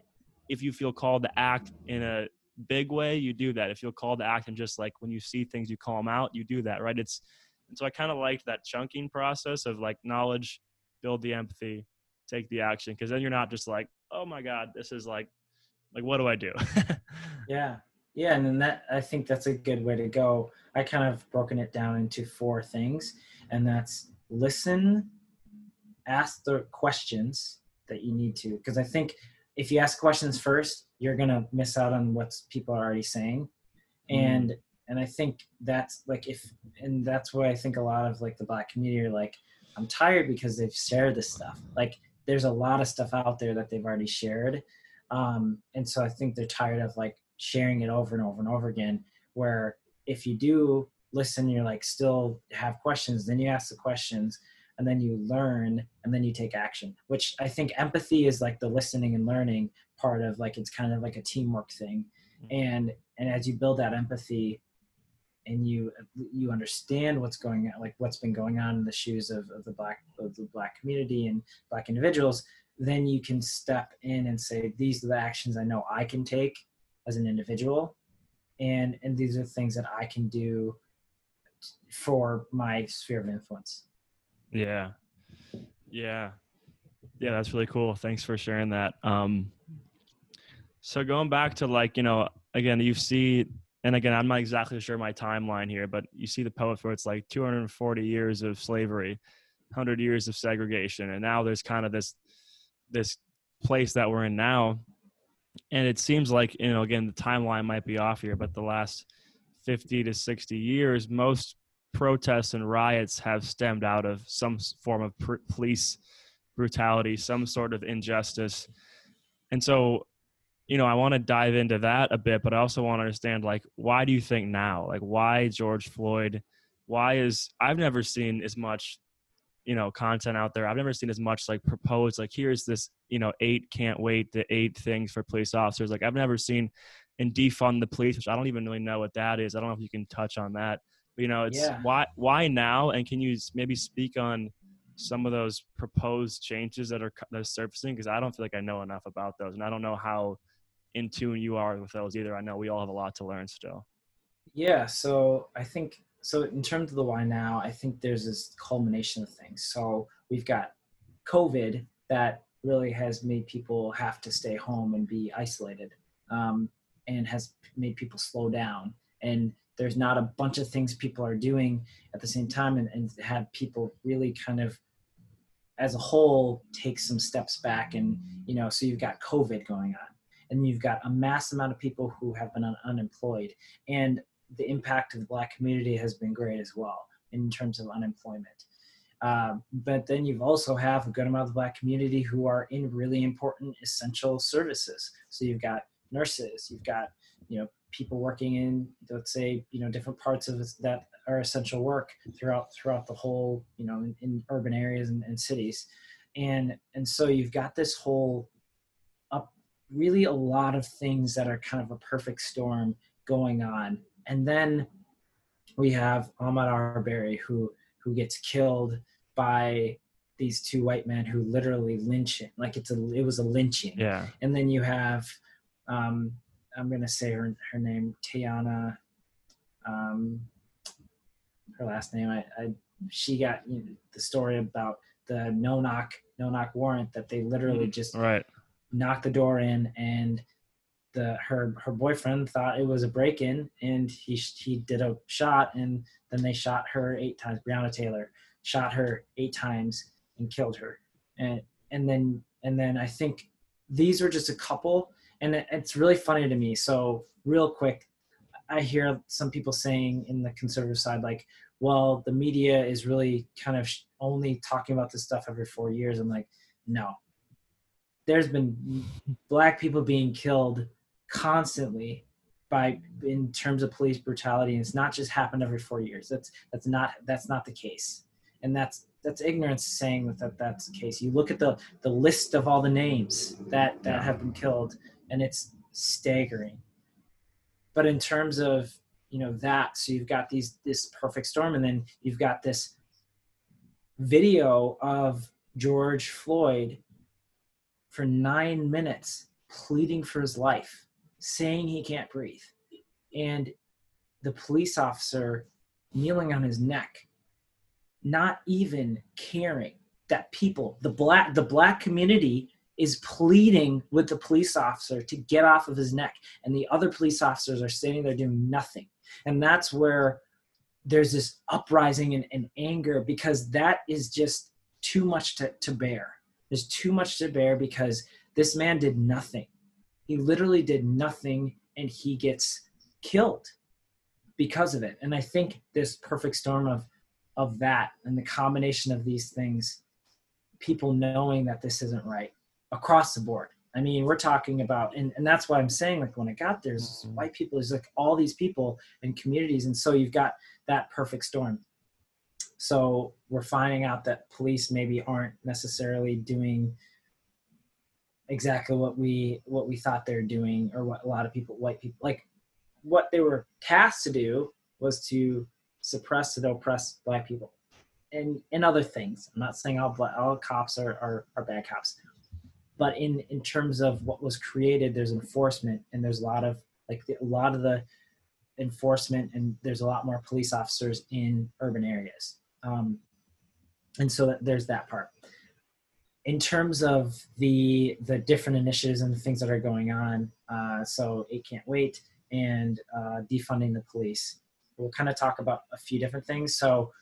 if you feel called to act in a big way, you do that. If you'll called to act and just like when you see things, you call them out, you do that, right? It's, and so I kind of liked that chunking process of like knowledge, build the empathy, take the action. Cause then you're not just like, oh my God, this is like, like, what do I do? yeah. Yeah. And then that, I think that's a good way to go. I kind of broken it down into four things and that's listen, ask the questions that you need to, because I think if you ask questions first, you're gonna miss out on what people are already saying, mm-hmm. and. And I think that's like if and that's why I think a lot of like the black community are like, I'm tired because they've shared this stuff. Like there's a lot of stuff out there that they've already shared, um, and so I think they're tired of like sharing it over and over and over again. Where if you do listen, you're like still have questions, then you ask the questions and then you learn and then you take action which i think empathy is like the listening and learning part of like it's kind of like a teamwork thing mm-hmm. and and as you build that empathy and you you understand what's going on like what's been going on in the shoes of, of the black of the black community and black individuals then you can step in and say these are the actions i know i can take as an individual and and these are things that i can do for my sphere of influence yeah. Yeah. Yeah, that's really cool. Thanks for sharing that. Um so going back to like, you know, again, you see and again, I'm not exactly sure my timeline here, but you see the poet where it's like 240 years of slavery, 100 years of segregation, and now there's kind of this this place that we're in now, and it seems like you know, again, the timeline might be off here, but the last 50 to 60 years, most protests and riots have stemmed out of some form of pr- police brutality, some sort of injustice. And so, you know, I want to dive into that a bit, but I also want to understand like why do you think now? Like why George Floyd? Why is I've never seen as much, you know, content out there. I've never seen as much like proposed like here's this, you know, eight can't wait the eight things for police officers. Like I've never seen and defund the police, which I don't even really know what that is. I don't know if you can touch on that you know it's yeah. why why now and can you maybe speak on some of those proposed changes that are that are surfacing because i don't feel like i know enough about those and i don't know how in tune you are with those either. I know we all have a lot to learn still. Yeah so i think so in terms of the why now i think there's this culmination of things. So we've got covid that really has made people have to stay home and be isolated um, and has made people slow down. And there's not a bunch of things people are doing at the same time and, and have people really kind of as a whole take some steps back and you know so you've got covid going on and you've got a mass amount of people who have been un- unemployed and the impact of the black community has been great as well in terms of unemployment Uh, but then you've also have a good amount of the black community who are in really important essential services. So you've got nurses, you've got you know people working in let's say you know different parts of that are essential work throughout throughout the whole you know in, in urban areas and, and cities, and and so you've got this whole really a lot of things that are kind of a perfect storm going on, and then we have Ahmaud Arbery who who gets killed by these two white men who literally lynch him like it's a it was a lynching Yeah. and then you have um i'm gonna say her her name tiana um her last name i, I she got you know, the story about the no knock no knock warrant that they literally just Right. Knocked the door in and the her her boyfriend thought it was a break in and he he did a shot and then they shot her eight times Breonna Taylor shot her eight times and killed her. And and then and then I think these are just a couple and it, it's really funny to me. So real quick I hear some people saying in the conservative side like well the media is really kind of only talking about this stuff every 4 years. I'm like no there's been black people being killed constantly by in terms of police brutality and it's not just happened every four years. That's that's not that's not the case. And that's that's ignorance saying that, that that's the case. You look at the the list of all the names that that have been killed and it's staggering. But in terms of you know that so you've got these this perfect storm and then you've got this video of george floyd for nine minutes pleading for his life, saying he can't breathe. And the police officer kneeling on his neck, not even caring that people, the black, the black community is pleading with the police officer to get off of his neck. And the other police officers are standing there doing nothing. And that's where there's this uprising and, and anger because that is just too much to, to bear. There's too much to bear because this man did nothing. He literally did nothing and he gets killed because of it. And I think this perfect storm of of that and the combination of these things, people knowing that this isn't right across the board. I mean, we're talking about, and, and that's why I'm saying, like, when I got there, there's mm-hmm. white people, there's like all these people and communities. And so you've got that perfect storm. So we're finding out that police maybe aren't necessarily doing exactly what we what we thought they're doing or what a lot of people white people like what they were tasked to do was to suppress and oppress black people and and other things. I'm not saying all black, all cops are, are are bad cops but in in terms of what was created there's enforcement and there's a lot of like the, a lot of the enforcement and there's a lot more police officers in urban areas um, and so that, there's that part. In terms of the the different initiatives and the things that are going on uh, so it can't wait and uh, defunding the police. We'll kind of talk about a few different things. So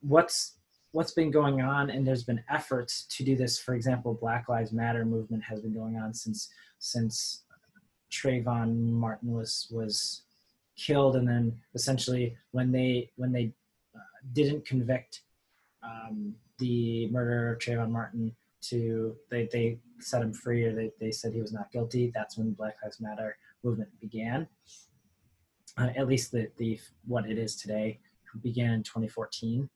what's what's been going on and there's been efforts to do this. For example black lives matter movement has been going on since since Trayvon Martin was was killed. And then essentially when they when they didn't convict um, the murderer of Trayvon Martin to they, they set him free or they, they said he was not guilty. That's when black lives matter movement began. Uh, at least the, the what it is today began in 2014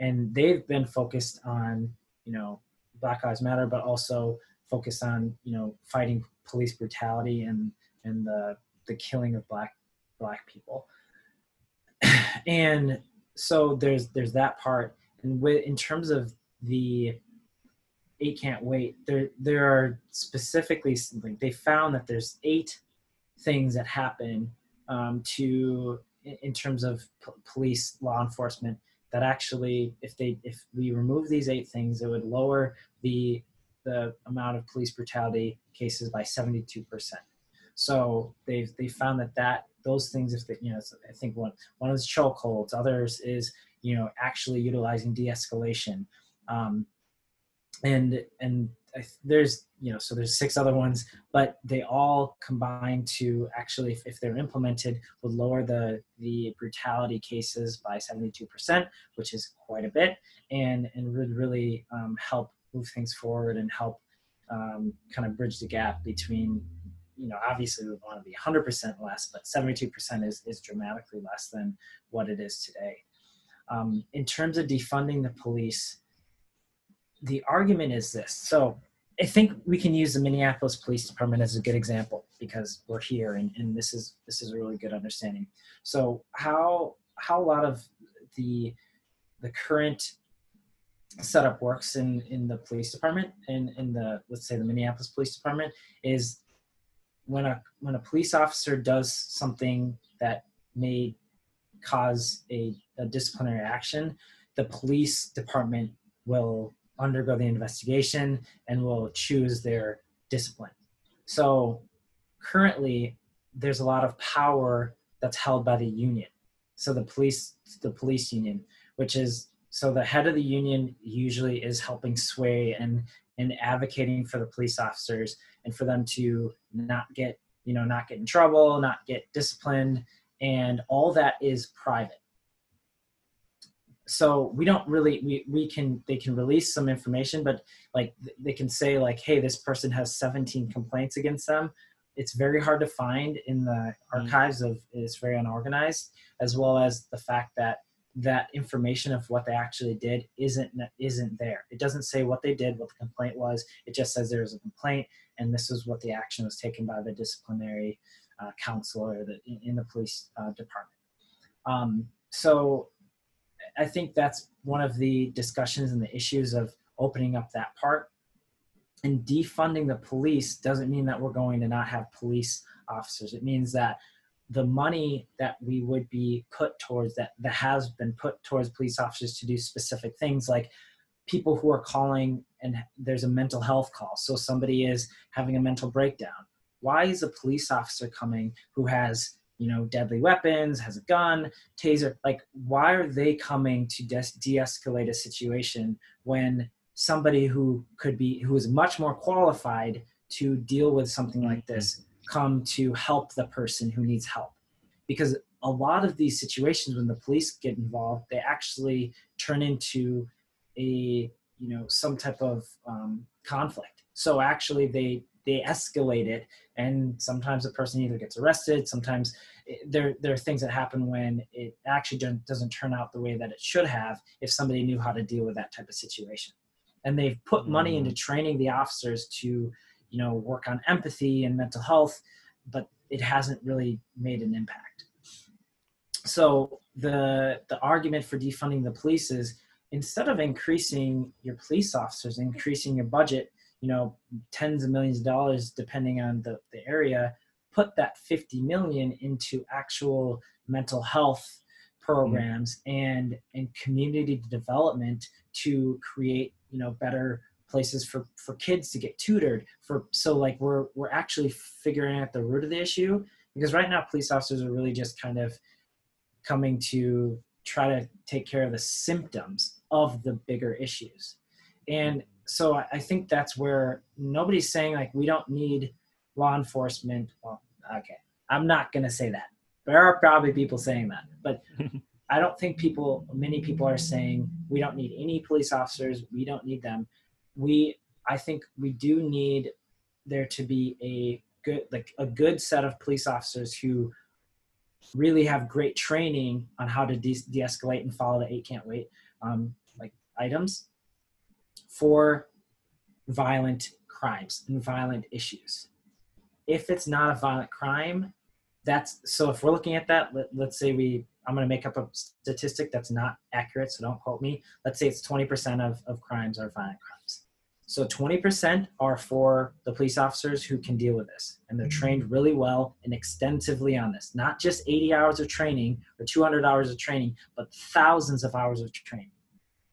and they've been focused on you know black lives matter but also focused on you know fighting police brutality and and the the killing of black black people. And so there's there's that part. And with in terms of the eight can't wait there there are specifically they found that there's eight things that happen um, to in, in terms of p- police law enforcement that actually if they if we remove these eight things it would lower the the amount of police brutality cases by 72 percent so they've they found that that those things if they, you know i think one one is chokeholds others is you know actually utilizing de-escalation. Um, and and there's you know so there's six other ones but they all combine to actually if, if they're implemented would lower the the brutality cases by 72% which is quite a bit and and would really um, help move things forward and help um, kind of bridge the gap between you know obviously we want to be 100% less but 72% is is dramatically less than what it is today um, in terms of defunding the police the argument is this. So I think we can use the Minneapolis Police Department as a good example because we're here and, and this is this is a really good understanding. So how how a lot of the the current setup works in in the police department and in the let's say the Minneapolis Police Department is when a when a police officer does something that may cause a, a disciplinary action, the police department will undergo the investigation and will choose their discipline. So currently, there's a lot of power that's held by the union. So the police, the police union, which is so the head of the union usually is helping sway and and advocating for the police officers and for them to not get you know not get in trouble, not get disciplined, and all that is private. So we don't really we, we can they can release some information but like they can say like hey this person has 17 complaints against them. It's very hard to find in the mm-hmm. archives of it's very unorganized as well as the fact that that information of what they actually did isn't isn't there. It doesn't say what they did what the complaint was. It just says there was a complaint and this is what the action was taken by the disciplinary uh, counselor the, in the police uh, department um, so I think that's one of the discussions and the issues of opening up that part. And defunding the police doesn't mean that we're going to not have police officers. It means that the money that we would be put towards that that has been put towards police officers to do specific things like people who are calling and there's a mental health call. So somebody is having a mental breakdown. Why is a police officer coming who has you know deadly weapons has a gun taser? Like why are they coming to de- de-escalate a situation when somebody who could be who is much more qualified to deal with something like mm-hmm. this come to help the person who needs help? Because a lot of these situations when the police get involved they actually turn into a you know some type of um, conflict. So actually they they escalate it and sometimes the person either gets arrested sometimes it, there there are things that happen when it actually doesn't turn out the way that it should have if somebody knew how to deal with that type of situation. And they've put money into mm. training the officers to you know work on empathy and mental health but it hasn't really made an impact. So the the argument for defunding the police is instead of increasing your police officers increasing your budget you know tens of millions of dollars depending on the, the area put that 50 million into actual mental health programs mm-hmm. and and community development to create you know better places for for kids to get tutored for so like we're we're actually figuring out the root of the issue because right now police officers are really just kind of coming to try to take care of the symptoms of the bigger issues and so I, I think that's where nobody's saying like we don't need law enforcement. Well, okay, I'm not going to say that. There are probably people saying that, but I don't think people, many people are saying we don't need any police officers. We don't need them. We, I think we do need there to be a good, like a good set of police officers who really have great training on how to de- de-escalate and follow the eight can't wait um, items for violent crimes and violent issues. If it's not a violent crime, that's so if we're looking at that, let, us say we, I'm going to make up a statistic that's not accurate, so don't quote me. Let's say it's 20% of, of crimes are violent crimes. So 20% are for the police officers who can deal with this and they're trained really well and extensively on this. Not just 80 hours of training or 200 hours of training, but thousands of hours of training.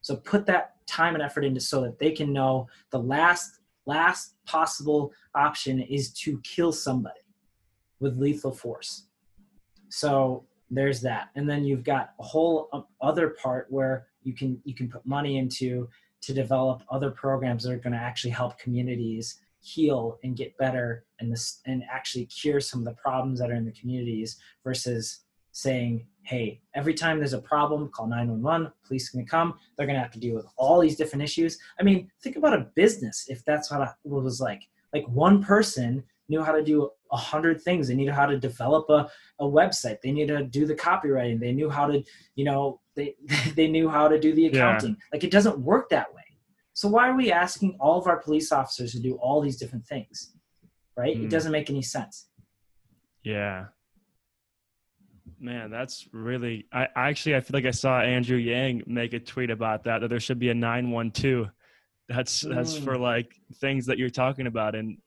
So put that time and effort into so that they can know the last last possible option is to kill somebody with lethal force. So there's that. And then you've got a whole uh, other part where you can you can put money into to develop other programs that are going to actually help communities heal and get better and this and actually cure some of the problems that are in the communities versus saying hey every time there's a problem call 911 police can come they're going to have to deal with all these different issues i mean think about a business if that's what it was like like one person knew how to do a hundred things they knew how to develop a, a website they knew to do the copywriting they knew how to you know they they knew how to do the accounting yeah. like it doesn't work that way so why are we asking all of our police officers to do all these different things? Right? Mm. It hmm. doesn't make any sense. Yeah. Man, that's really I actually I feel like I saw Andrew Yang make a tweet about that that there should be a 912. That's that's mm. for like things that you're talking about and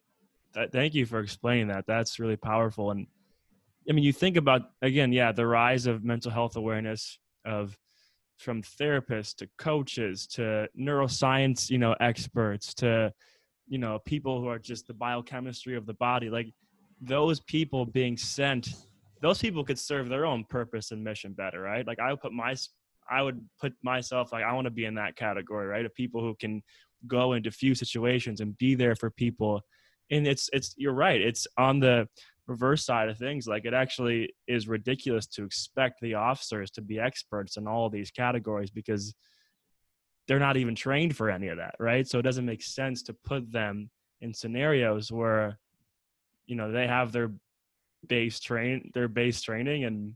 th- thank you for explaining that. That's really powerful and I mean you think about again, yeah, the rise of mental health awareness of from therapists to coaches to neuroscience you know experts to you know people who are just the biochemistry of the body like those people being sent those people could serve their own purpose and mission better right? Like i would put my i would put myself like i want to be in that category right? Of people who can go into few situations and be there for people. And it's it's you're right it's on the reverse side of things like it actually is ridiculous to expect the officers to be experts in all these categories because they're not even trained for any of that right? So it doesn't make sense to put them in scenarios where you know they have their base train their base training and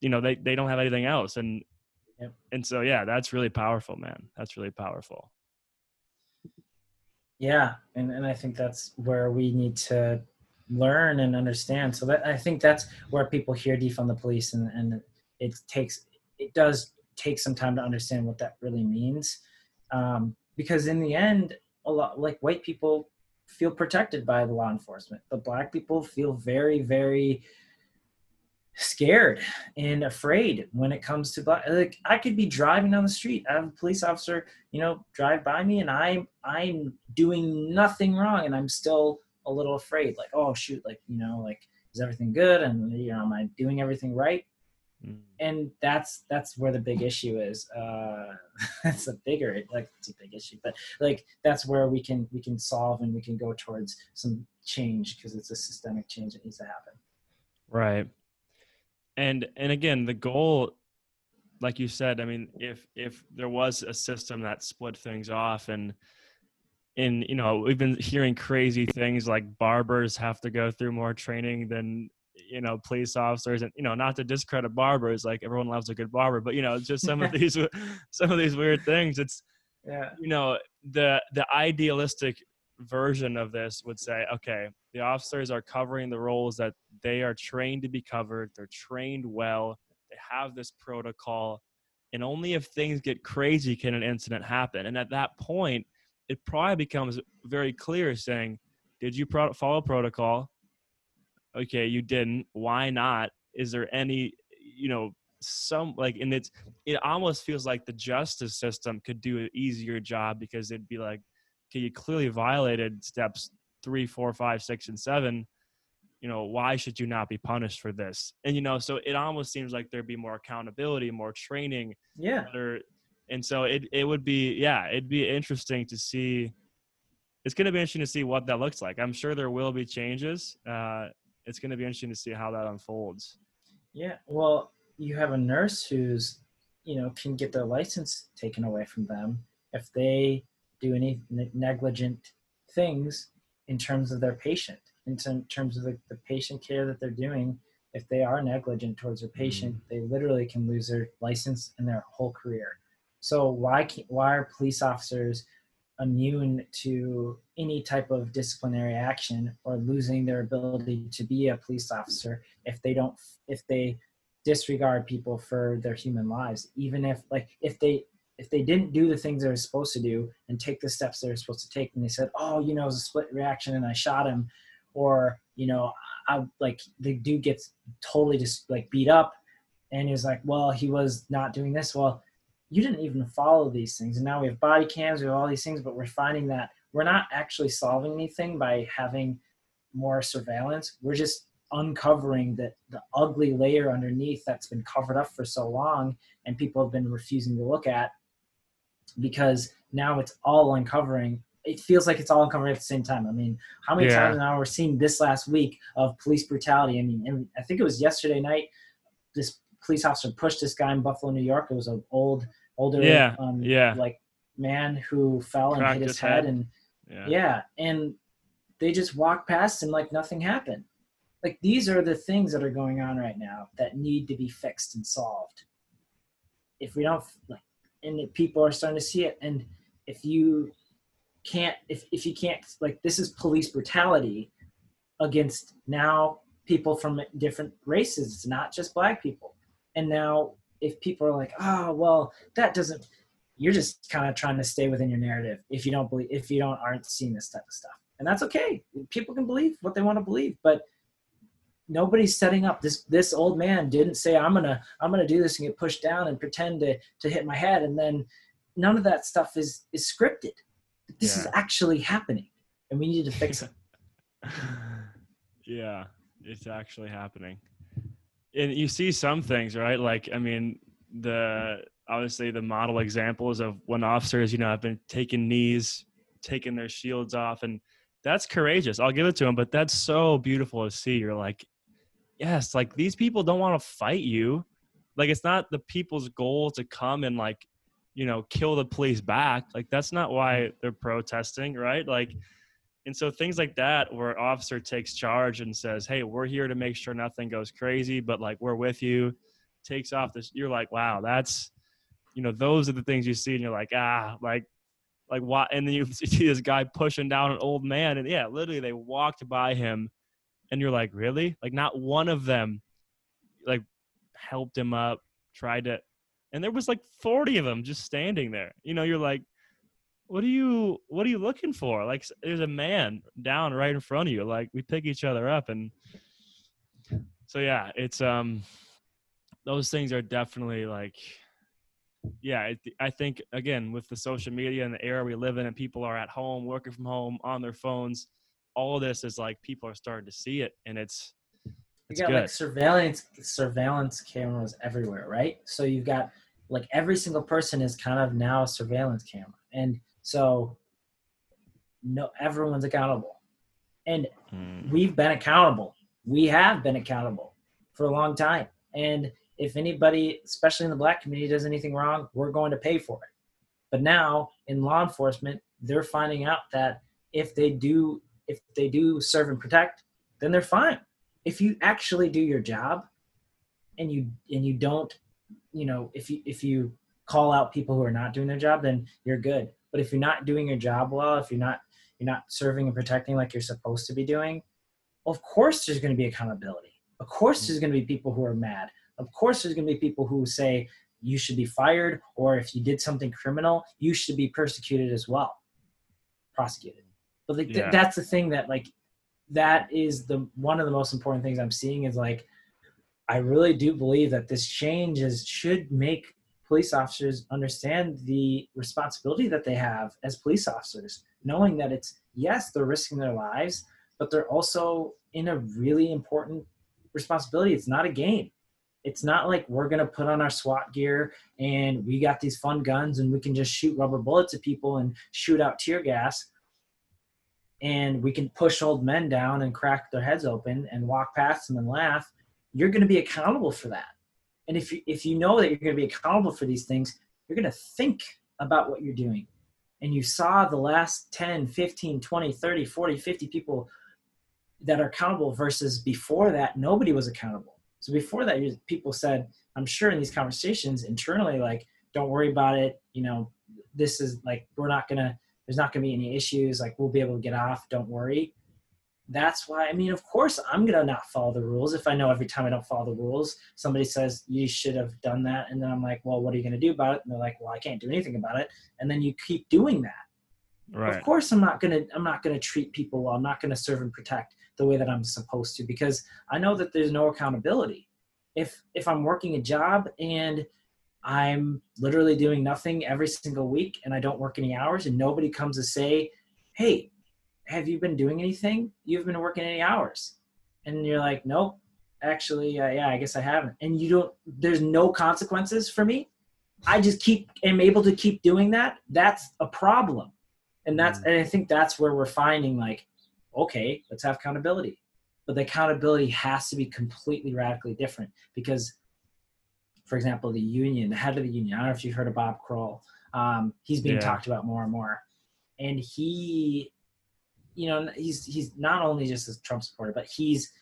you know they, they don't have anything else. And yep. and so yeah that's really powerful man. That's really powerful. Yeah. And and i think that's where we need to learn and understand. So that I think that's where people hear defund the police, and and it takes it does take some time to understand what that really means, um, because in the end, a lot like white people feel protected by the law enforcement, but black people feel very very scared and afraid when it comes to black like i could be driving down the street i have a police officer you know drive by me and i'm i'm doing nothing wrong and i'm still a little afraid like oh shoot like you know like is everything good? And you know am i doing everything right mm. and that's that's where the big issue is uh it's a bigger like it's a big issue but like that's where we can we can solve and we can go towards some change because it's a systemic change that needs to happen right and and again the goal like you said i mean if if there was a system that split things off and and you know we've been hearing crazy things like barbers have to go through more training than you know police officers and you know not to discredit barbers like everyone loves a good barber but you know just some of these some of these weird things. It's yeah. you know the the idealistic version of this would say okay the officers are covering the roles that they are trained to be covered they're trained well they have this protocol and only if things get crazy can an incident happen. And at that point it probably becomes very clear saying, did you pro- follow protocol? Okay, you didn't. Why not? Is there any, you know, some like, and it's, it almost feels like the justice system could do an easier job because it'd be like, okay, you clearly violated steps three, four, five, six, and seven. You know, why should you not be punished for this? And, you know, so it almost seems like there'd be more accountability, more training. Yeah. Better, and so it it would be yeah it'd be interesting to see it's going to be interesting to see what that looks like i'm sure there will be changes uh, it's going to be interesting to see how that unfolds. Yeah well you have a nurse who's you know can get their license taken away from them if they do any negligent things in terms of their patient in terms of the, the patient care that they're doing. If they are negligent towards their patient mm. they literally can lose their license and their whole career. So why why are police officers immune to any type of disciplinary action or losing their ability to be a police officer if they don't if they disregard people for their human lives. Even if like if they if they didn't do the things they were supposed to do and take the steps they were supposed to take and they said oh you know it was a split reaction and i shot him or you know i like the dude gets totally just like beat up and he's like well he was not doing this. Well you didn't even follow these things. And now we have body cams, we have all these things, but we're finding that we're not actually solving anything by having more surveillance. We're just uncovering the, the ugly layer underneath that's been covered up for so long and people have been refusing to look at because now it's all uncovering it feels like it's all uncovering at the same time i mean how many Yeah. times now we're seeing this last week of police brutality i mean and i think it was yesterday night this police officer pushed this guy in buffalo new york it was an old older Yeah, um, yeah. like man who fell and hit his head, head. and Yeah. yeah and they just walked past him like nothing happened like these are the things that are going on right now that need to be fixed and solved if we don't like and if people are starting to see it and if you can't if, if you can't like this is police brutality against now people from different races it's not just black people and now if people are like oh well that doesn't you're just kind of trying to stay within your narrative if you don't believe if you don't aren't seeing this type of stuff. And that's okay. People can believe what they want to believe but nobody's setting up this this old man didn't say i'm gonna i'm gonna do this and get pushed down and pretend to to hit my head and then none of that stuff is is scripted. This is actually happening and we need to fix it. Yeah, it's actually happening. And you see some things, right? Like, I mean, the obviously the model examples of when officers, you know, have been taking knees, taking their shields off, and that's courageous. I'll give it to them, but that's so beautiful to see. You're like, yes, like these people don't want to fight you. Like, it's not the people's goal to come and like, you know, kill the police back. Like, that's not why they're protesting, right? Like, and so things like that, where an officer takes charge and says, "Hey, we're here to make sure nothing goes crazy, but like we're with you," takes off this. You're like, "Wow, that's," you know, those are the things you see, and you're like, "Ah, like, like what?" And then you see this guy pushing down an old man, and yeah, literally they walked by him, and you're like, "Really?" Like not one of them, like, helped him up, tried to, and there was like 40 of them just standing there. You know, you're like what are you what are you looking for? Like there's a man down right in front of you like we pick each other up and so yeah it's um those things are definitely like yeah it, i think again with the social media and the era we live in and people are at home working from home on their phones all of this is like people are starting to see it and it's you got good. like surveillance surveillance cameras everywhere right? So you've got like every single person is kind of now a surveillance camera and so no everyone's accountable. And Mm. we've been accountable. We have been accountable for a long time. And if anybody especially in the black community does anything wrong we're going to pay for it. But now in law enforcement they're finding out that if they do if they do serve and protect then they're fine. If you actually do your job and you and you don't you know if you if you call out people who are not doing their job then you're good but if you're not doing your job well if you're not you're not serving and protecting like you're supposed to be doing well, of course there's going to be accountability. Of course there's going to be people who are mad. Of course there's going to be people who say you should be fired or if you did something criminal you should be persecuted as well. Prosecuted. But like, th- that's the thing that like that is the one of the most important things i'm seeing is like i really do believe that this change is should make police officers understand the responsibility that they have as police officers knowing that it's yes they're risking their lives but they're also in a really important responsibility. It's not a game. It's not like we're going to put on our SWAT gear and we got these fun guns and we can just shoot rubber bullets at people and shoot out tear gas. And we can push old men down and crack their heads open and walk past them and laugh. You're going to be accountable for that and if you if you know that you're going to be accountable for these things you're going to think about what you're doing. And you saw the last 10 15 20 30 40 50 people that are accountable versus before that nobody was accountable. So before that people said i'm sure in these conversations internally like don't worry about it. You know this is like we're not gonna there's not gonna be any issues. Like we'll be able to get off. Don't worry that's why i mean of course i'm gonna not follow the rules if i know every time i don't follow the rules somebody says you should have done that and then i'm like well what are you gonna do about it? And they're like well i can't do anything about it and then you keep doing that. Right. of course i'm not gonna i'm not gonna treat people well i'm not gonna serve and protect the way that i'm supposed to because i know that there's no accountability. If if i'm working a job and i'm literally doing nothing every single week and i don't work any hours and nobody comes to say hey have you been doing anything you've been working any hours and you're like nope actually uh, yeah i guess i haven't and you don't there's no consequences for me I just keep am able to keep doing that, that's a problem. And that's and I think that's where we're finding like, okay, let's have accountability. But the accountability has to be completely radically different because for example, the union, the head of the union, I don't know if you've heard of Bob Kroll. Um, he's being Yeah. talked about more and more. And he, you know, he's he's not only just a Trump supporter, but he's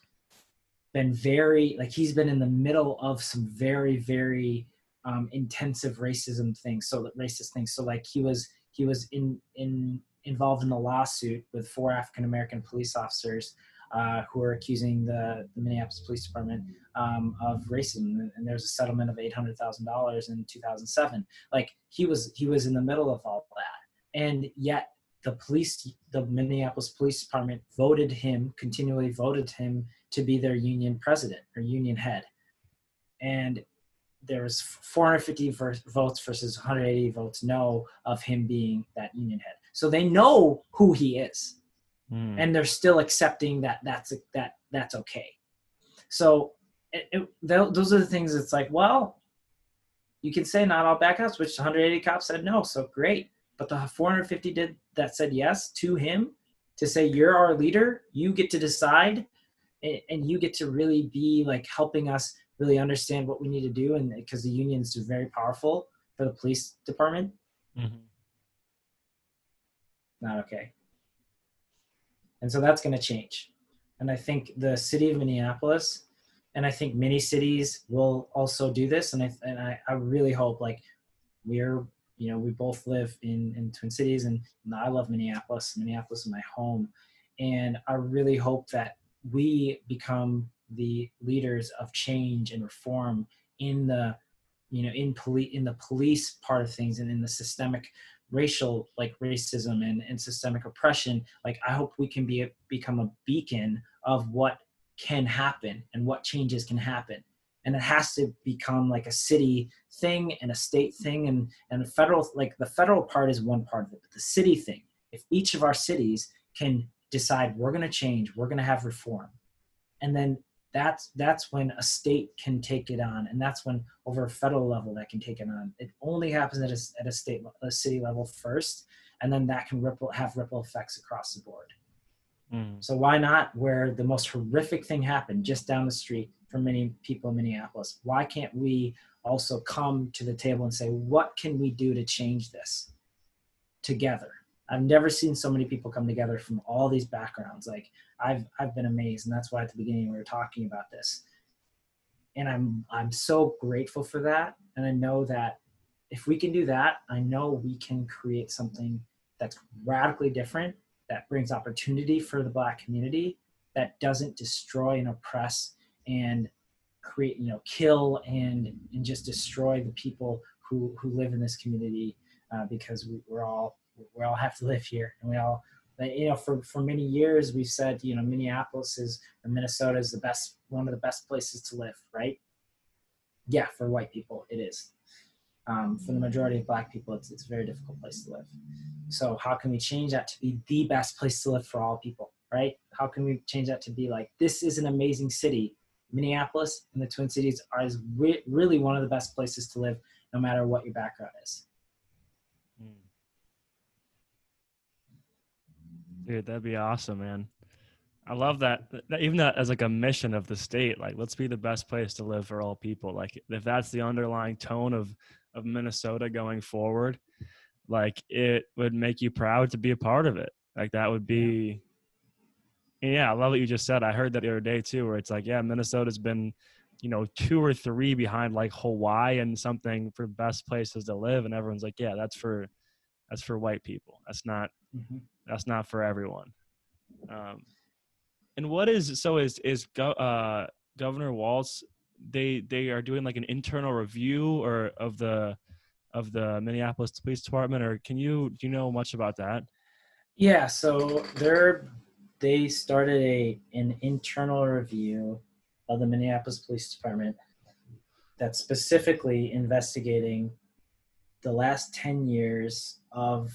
been very like he's been in the middle of some very very um, intensive racism things so that racist things. So like he was he was in in involved in a lawsuit with four african american police officers uh, who are accusing the, the minneapolis police department um, of racism. And there's a settlement of $800000 in 2007 like he was he was in the middle of all that. And yet the police the minneapolis police department voted him continually voted him to be their union president or union head. And there was 450 ver- votes versus 180 votes no of him being that union head. So they know who he is, Hmm. and they're still accepting that that's that that's okay. So it, it, tho- those are the things. It's like, well, you can say not all bad cops, which 180 cops said no, so great. But the 450 did that said yes to him to say you're our leader, you get to decide and, and you get to really be like helping us really understand what we need to do. And because the unions are very powerful for the police department. Mhm. not okay. And so that's going to change. And i think the city of minneapolis and i think many cities will also do this. And i and i, I really hope like we're you know we both live in in twin cities and i love minneapolis minneapolis is my home. And i really hope that we become the leaders of change and reform in the you know in police in the police part of things and in the systemic racial like racism and, and systemic oppression like i hope we can be become a beacon of what can happen and what changes can happen and it has to become like a city thing and a state thing and and the federal like the federal part is one part of it but the city thing if each of our cities can decide we're going to change we're going to have reform and then that's that's when a state can take it on and that's when over a federal level that can take it on it only happens at a, at a state a city level first and then that can ripple have ripple effects across the board Hmm. so why not where the most horrific thing happened just down the street for many people in minneapolis. Why can't we also come to the table and say what can we do to change this together? I've never seen so many people come together from all these backgrounds. Like i've i've been amazed and that's why at the beginning we were talking about this. And i'm i'm so grateful for that. And i know that if we can do that i know we can create something that's radically different that brings opportunity for the black community that doesn't destroy and oppress and create you know kill and and just destroy the people who who live in this community uh, because we, we're all we all have to live here. And we all you know for for many years we've said you know minneapolis is or minnesota is the best one of the best places to live right? Yeah for white people it is. Um, for the majority of black people it's, it's a very difficult place to live. So how can we change that to be the best place to live for all people right? How can we change that to be like this is an amazing city minneapolis and the twin cities are is re- really one of the best places to live no matter what your background is hmm. Dude, that'd be awesome, man. I love that, that. Even that as like a mission of the state, like let's be the best place to live for all people. Like if that's the underlying tone of of Minnesota going forward, like it would make you proud to be a part of it. Like that would be. Yeah, I love what you just said. I heard that the other day too, where it's like, yeah, Minnesota's been, you know, two or three behind like Hawaii and something for best places to live, and everyone's like, yeah, that's for, that's for white people. That's not that's not for everyone. Um, and what is so is is Go, uh, Governor Walz? They they are doing like an internal review or of the of the Minneapolis Police Department, or can you do you know much about that? Yeah, so they're they started a an internal review of the Minneapolis Police Department that's specifically investigating the last 10 years of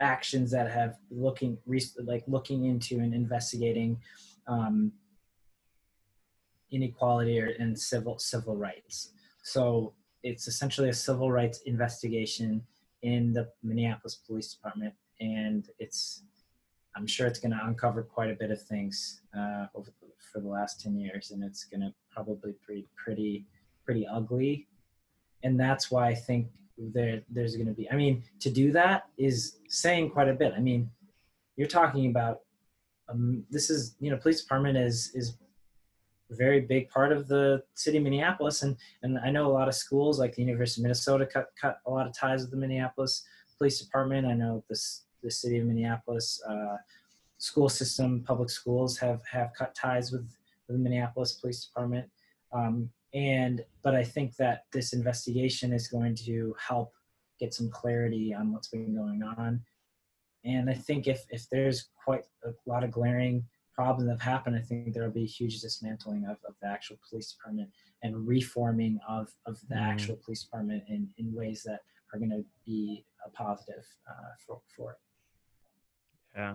actions that have looking like looking into and investigating um, inequality or in civil civil rights. So it's essentially a civil rights investigation in the Minneapolis Police Department, and it's I'm sure it's going to uncover quite a bit of things uh, over the, for the last ten years, and it's going to probably be pretty pretty ugly, and that's why I think there there's going to be. I mean, to do that is saying quite a bit. I mean, you're talking about um, this is you know police department is is very big part of the city of Minneapolis, and and I know a lot of schools like the University of Minnesota cut cut a lot of ties with the Minneapolis Police Department. I know this the city of Minneapolis uh, school system, public schools have have cut ties with, with the Minneapolis Police Department. Um, and but I think that this investigation is going to help get some clarity on what's been going on. And I think if if there's quite a lot of glaring problems that have happened, I think there will be a huge dismantling of, of the actual police department and reforming of, of the mm. actual police department in, in ways that are going to be a positive uh, for, for it. Yeah.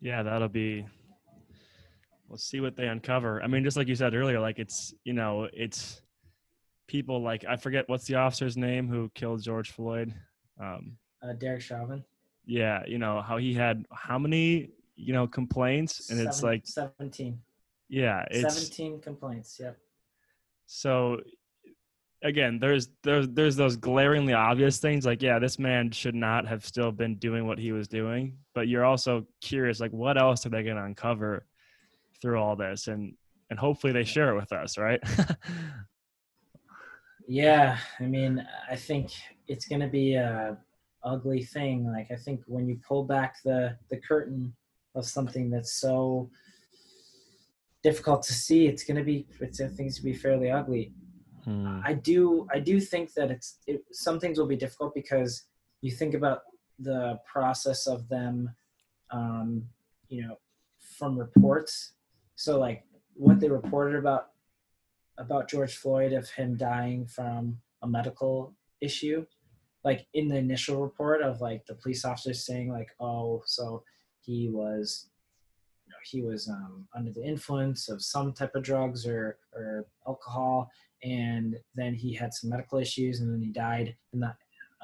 Yeah, that'll be. Let's see what they uncover. I mean, just like you said earlier, like it's you know it's people like I forget what's the officer's name who killed George Floyd. Um, uh, Derek Chauvin. Yeah, you know how he had how many you know complaints, and Seven, it's like seventeen. Yeah, it's seventeen complaints. Yep. So again, there's there's there's those glaringly obvious things like yeah, this man should not have still been doing what he was doing. But you're also curious like what else are they going to uncover through all this, and and hopefully they share it with us, right? yeah, I mean, I think it's going to be a ugly thing. Like I think when you pull back the the curtain of something that's so difficult to see, it's going to be it's things to be fairly ugly. Hmm. I do I do think that it's it, some things will be difficult because you think about the process of them, um, you know, from reports. So like what they reported about about George Floyd of him dying from a medical issue, like in the initial report of like the police officers saying like, oh, so he was he was um, under the influence of some type of drugs or or alcohol and then he had some medical issues and then he died the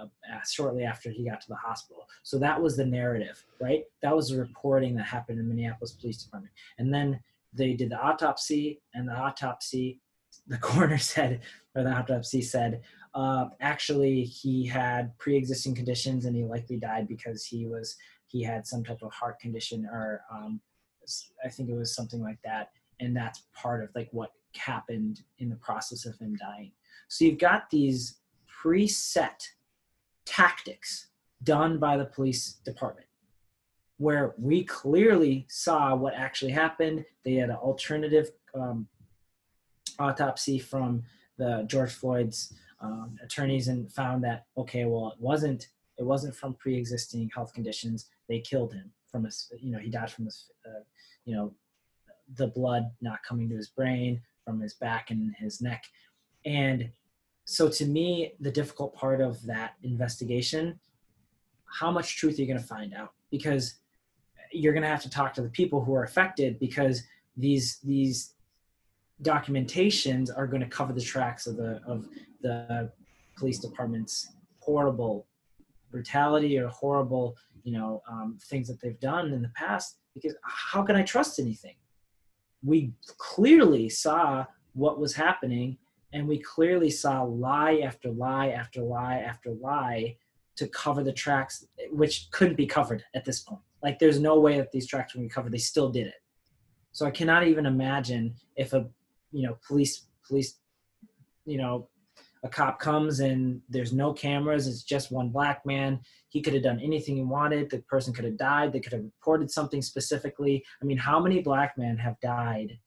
uh, shortly after he got to the hospital. So that was the narrative, right? That was the reporting that happened in Minneapolis Police Department. And then they did the autopsy, and the autopsy, the coroner said, or the autopsy said, uh, actually he had pre-existing conditions and he likely died because he was he had some type of heart condition or um, I think it was something like that, and that's part of like what happened in the process of him dying. So you've got these preset tactics done by the police department where we clearly saw what actually happened. They had an alternative um, autopsy from the George Floyd's um, attorneys and found that okay, well, it wasn't it wasn't from pre-existing health conditions. They killed him from a you know he died from his uh, you know the blood not coming to his brain from his back and his neck. And so to me, the difficult part of that investigation, how much truth are you going to find out? Because you're going to have to talk to the people who are affected because these these documentations are going to cover the tracks of the of the police department's horrible brutality or horrible you know um, things that they've done in the past because how can i trust anything we clearly saw what was happening and we clearly saw lie after lie after lie after lie to cover the tracks which couldn't be covered at this point. Like there's no way that these tracks be covered. They still did it. So i cannot even imagine if a you know police police you know a cop comes and there's no cameras it's just one black man. He could have done anything he wanted the person could have died they could have reported something specifically. I mean how many black men have died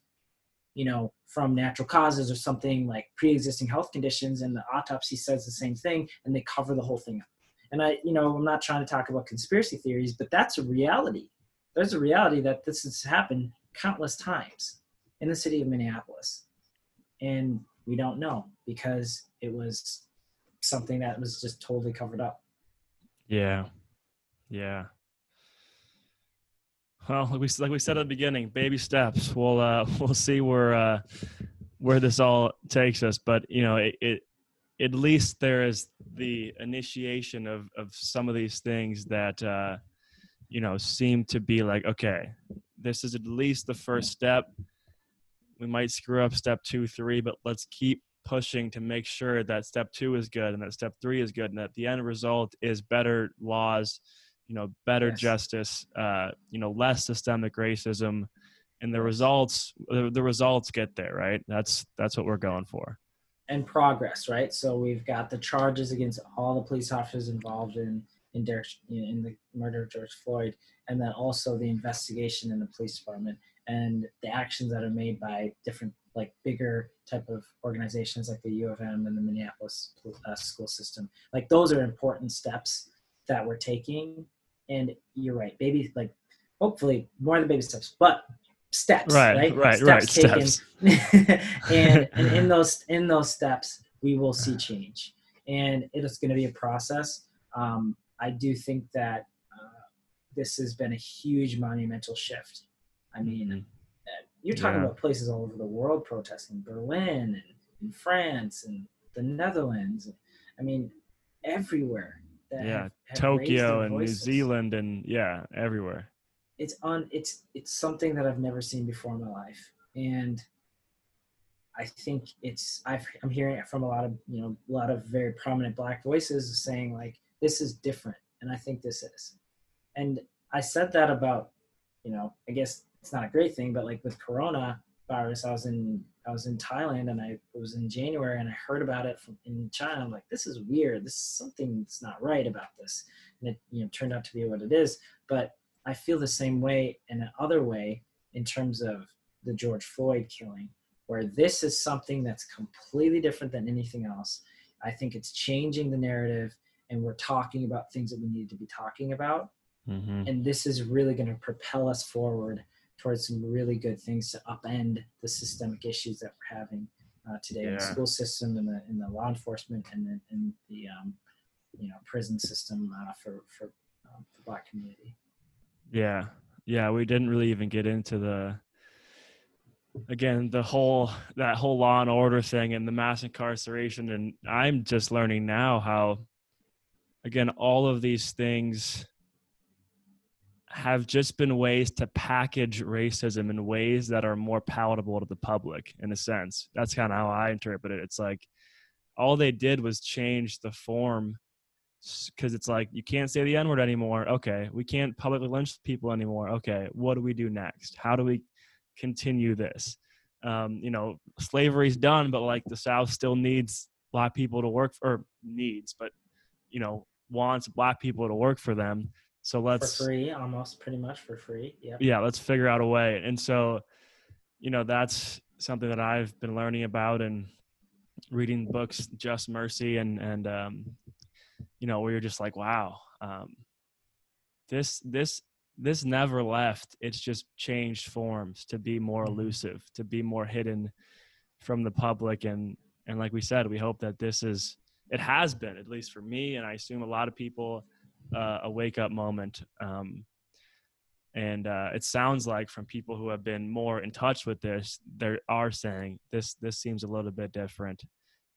you know from natural causes or something like pre-existing health conditions and the autopsy says the same thing and they cover the whole thing up? And i you know i'm not trying to talk about conspiracy theories but that's a reality. There's a reality that this has happened countless times in the city of minneapolis. And we don't know because it was something that was just totally covered up. Yeah. Yeah. Well, like we like we said at the beginning, baby steps. We'll uh, we'll see where uh, where this all takes us. But you know, it, it at least there is the initiation of of some of these things that uh, you know seem to be like okay, this is at least the first step. We might screw up step two, three, but let's keep pushing to make sure that step two is good and that step three is good and that the end result is better laws you know better Yes. justice uh, you know less systemic racism and the results the, the results get there right that's that's what we're going for and progress, right? So we've got the charges against all the police officers involved in in Derek in the murder of George Floyd, and then also the investigation in the police department and the actions that are made by different like bigger type of organizations like the U of M and the Minneapolis uh, school system. Like those are important steps that we're taking. And you're right, baby. Like hopefully more than baby steps, but steps. Right, Right. right, right, steps. and and in those in those steps we will see change and it is going to be a process um, i do think that uh, this has been a huge monumental shift i mean Mhm. uh, you're talking Yeah. about places all over the world protesting berlin and, and france and the netherlands. I mean everywhere that yeah have- have tokyo and new zealand and yeah everywhere. It's on it's it's something that I've never seen before in my life, and I think it's I've, I'm hearing it from a lot of you know a lot of very prominent Black voices saying like this is different, and I think this is, and I said that about you know I guess it's not a great thing, but like with Corona virus, I was in I was in Thailand and I was in January and I heard about it from in China. I'm like, this is weird. This is something that's not right about this, and it you know turned out to be what it is, but I feel the same way in another way in terms of the George Floyd killing, where this is something that's completely different than anything else. I think it's changing the narrative, and we're talking about things that we need to be talking about. mm-hmm. And this is really going to propel us forward towards some really good things to upend the systemic issues that we're having uh, today in the school system and the in the law enforcement and the, in the um, you know prison system uh, for for um, the black community. Yeah. Yeah, we didn't really even get into the again, the whole that whole law and order thing and the mass incarceration and I'm just learning now how again all of these things have just been ways to package racism in ways that are more palatable to the public in a sense. That's kind of how I interpret it. It's like all they did was change the form because it's like you can't say the N word anymore. Okay, we can't publicly lynch people anymore. Okay, what do we do next? How do we continue this? Um, you know, slavery's done, but like the South still needs black people to work for, or needs, but you know, wants black people to work for them. So let's for free, almost pretty much for free. Yep. yeah let's figure out a way and so you know that's something that i've been learning about and reading books just mercy and and um you know where you're just like wow um this this this never left it's just changed forms to be more Mhm. elusive to be more hidden from the public and and like we said we hope that this is it has been at least for me and i assume a lot of people uh, a wake up moment um and uh, it sounds like from people who have been more in touch with this they are saying this this seems a little bit different.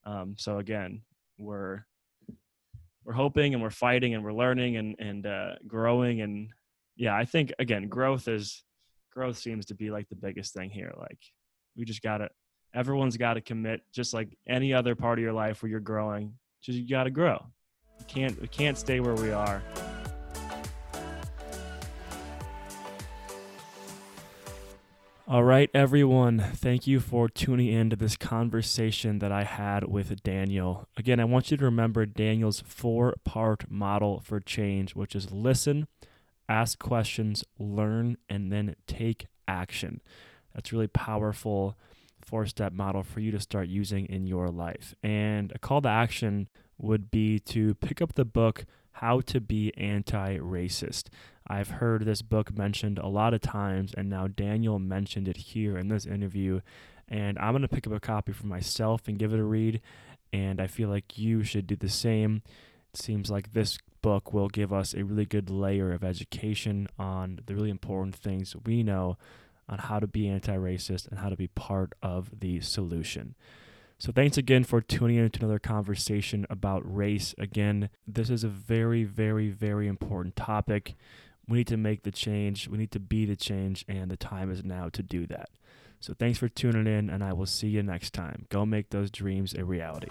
Um, so again we're we're hoping and we're fighting and we're learning and and uh, growing and yeah i think again growth is growth seems to be like the biggest thing here like we just gotta everyone's got to commit just like any other part of your life where you're growing just you gotta grow you can't we can't stay where we are All right, everyone. Thank you for tuning in to this conversation that I had with Daniel. Again, I want you to remember Daniel's four part model for change, which is listen, ask questions, learn, and then take action. That's really powerful four step model for you to start using in your life. And a call to action would be to pick up the book How to Be Anti Racist. I've heard this book mentioned a lot of times, and now Daniel mentioned it here in this interview. And I'm going to pick up a copy for myself and give it a read. And I feel like you should do the same. It seems like this book will give us a really good layer of education on the really important things we know on how to be anti racist and how to be part of the solution. So, thanks again for tuning in to another conversation about race. Again, this is a very, very, very important topic. We need to make the change, we need to be the change, and the time is now to do that. So, thanks for tuning in, and I will see you next time. Go make those dreams a reality.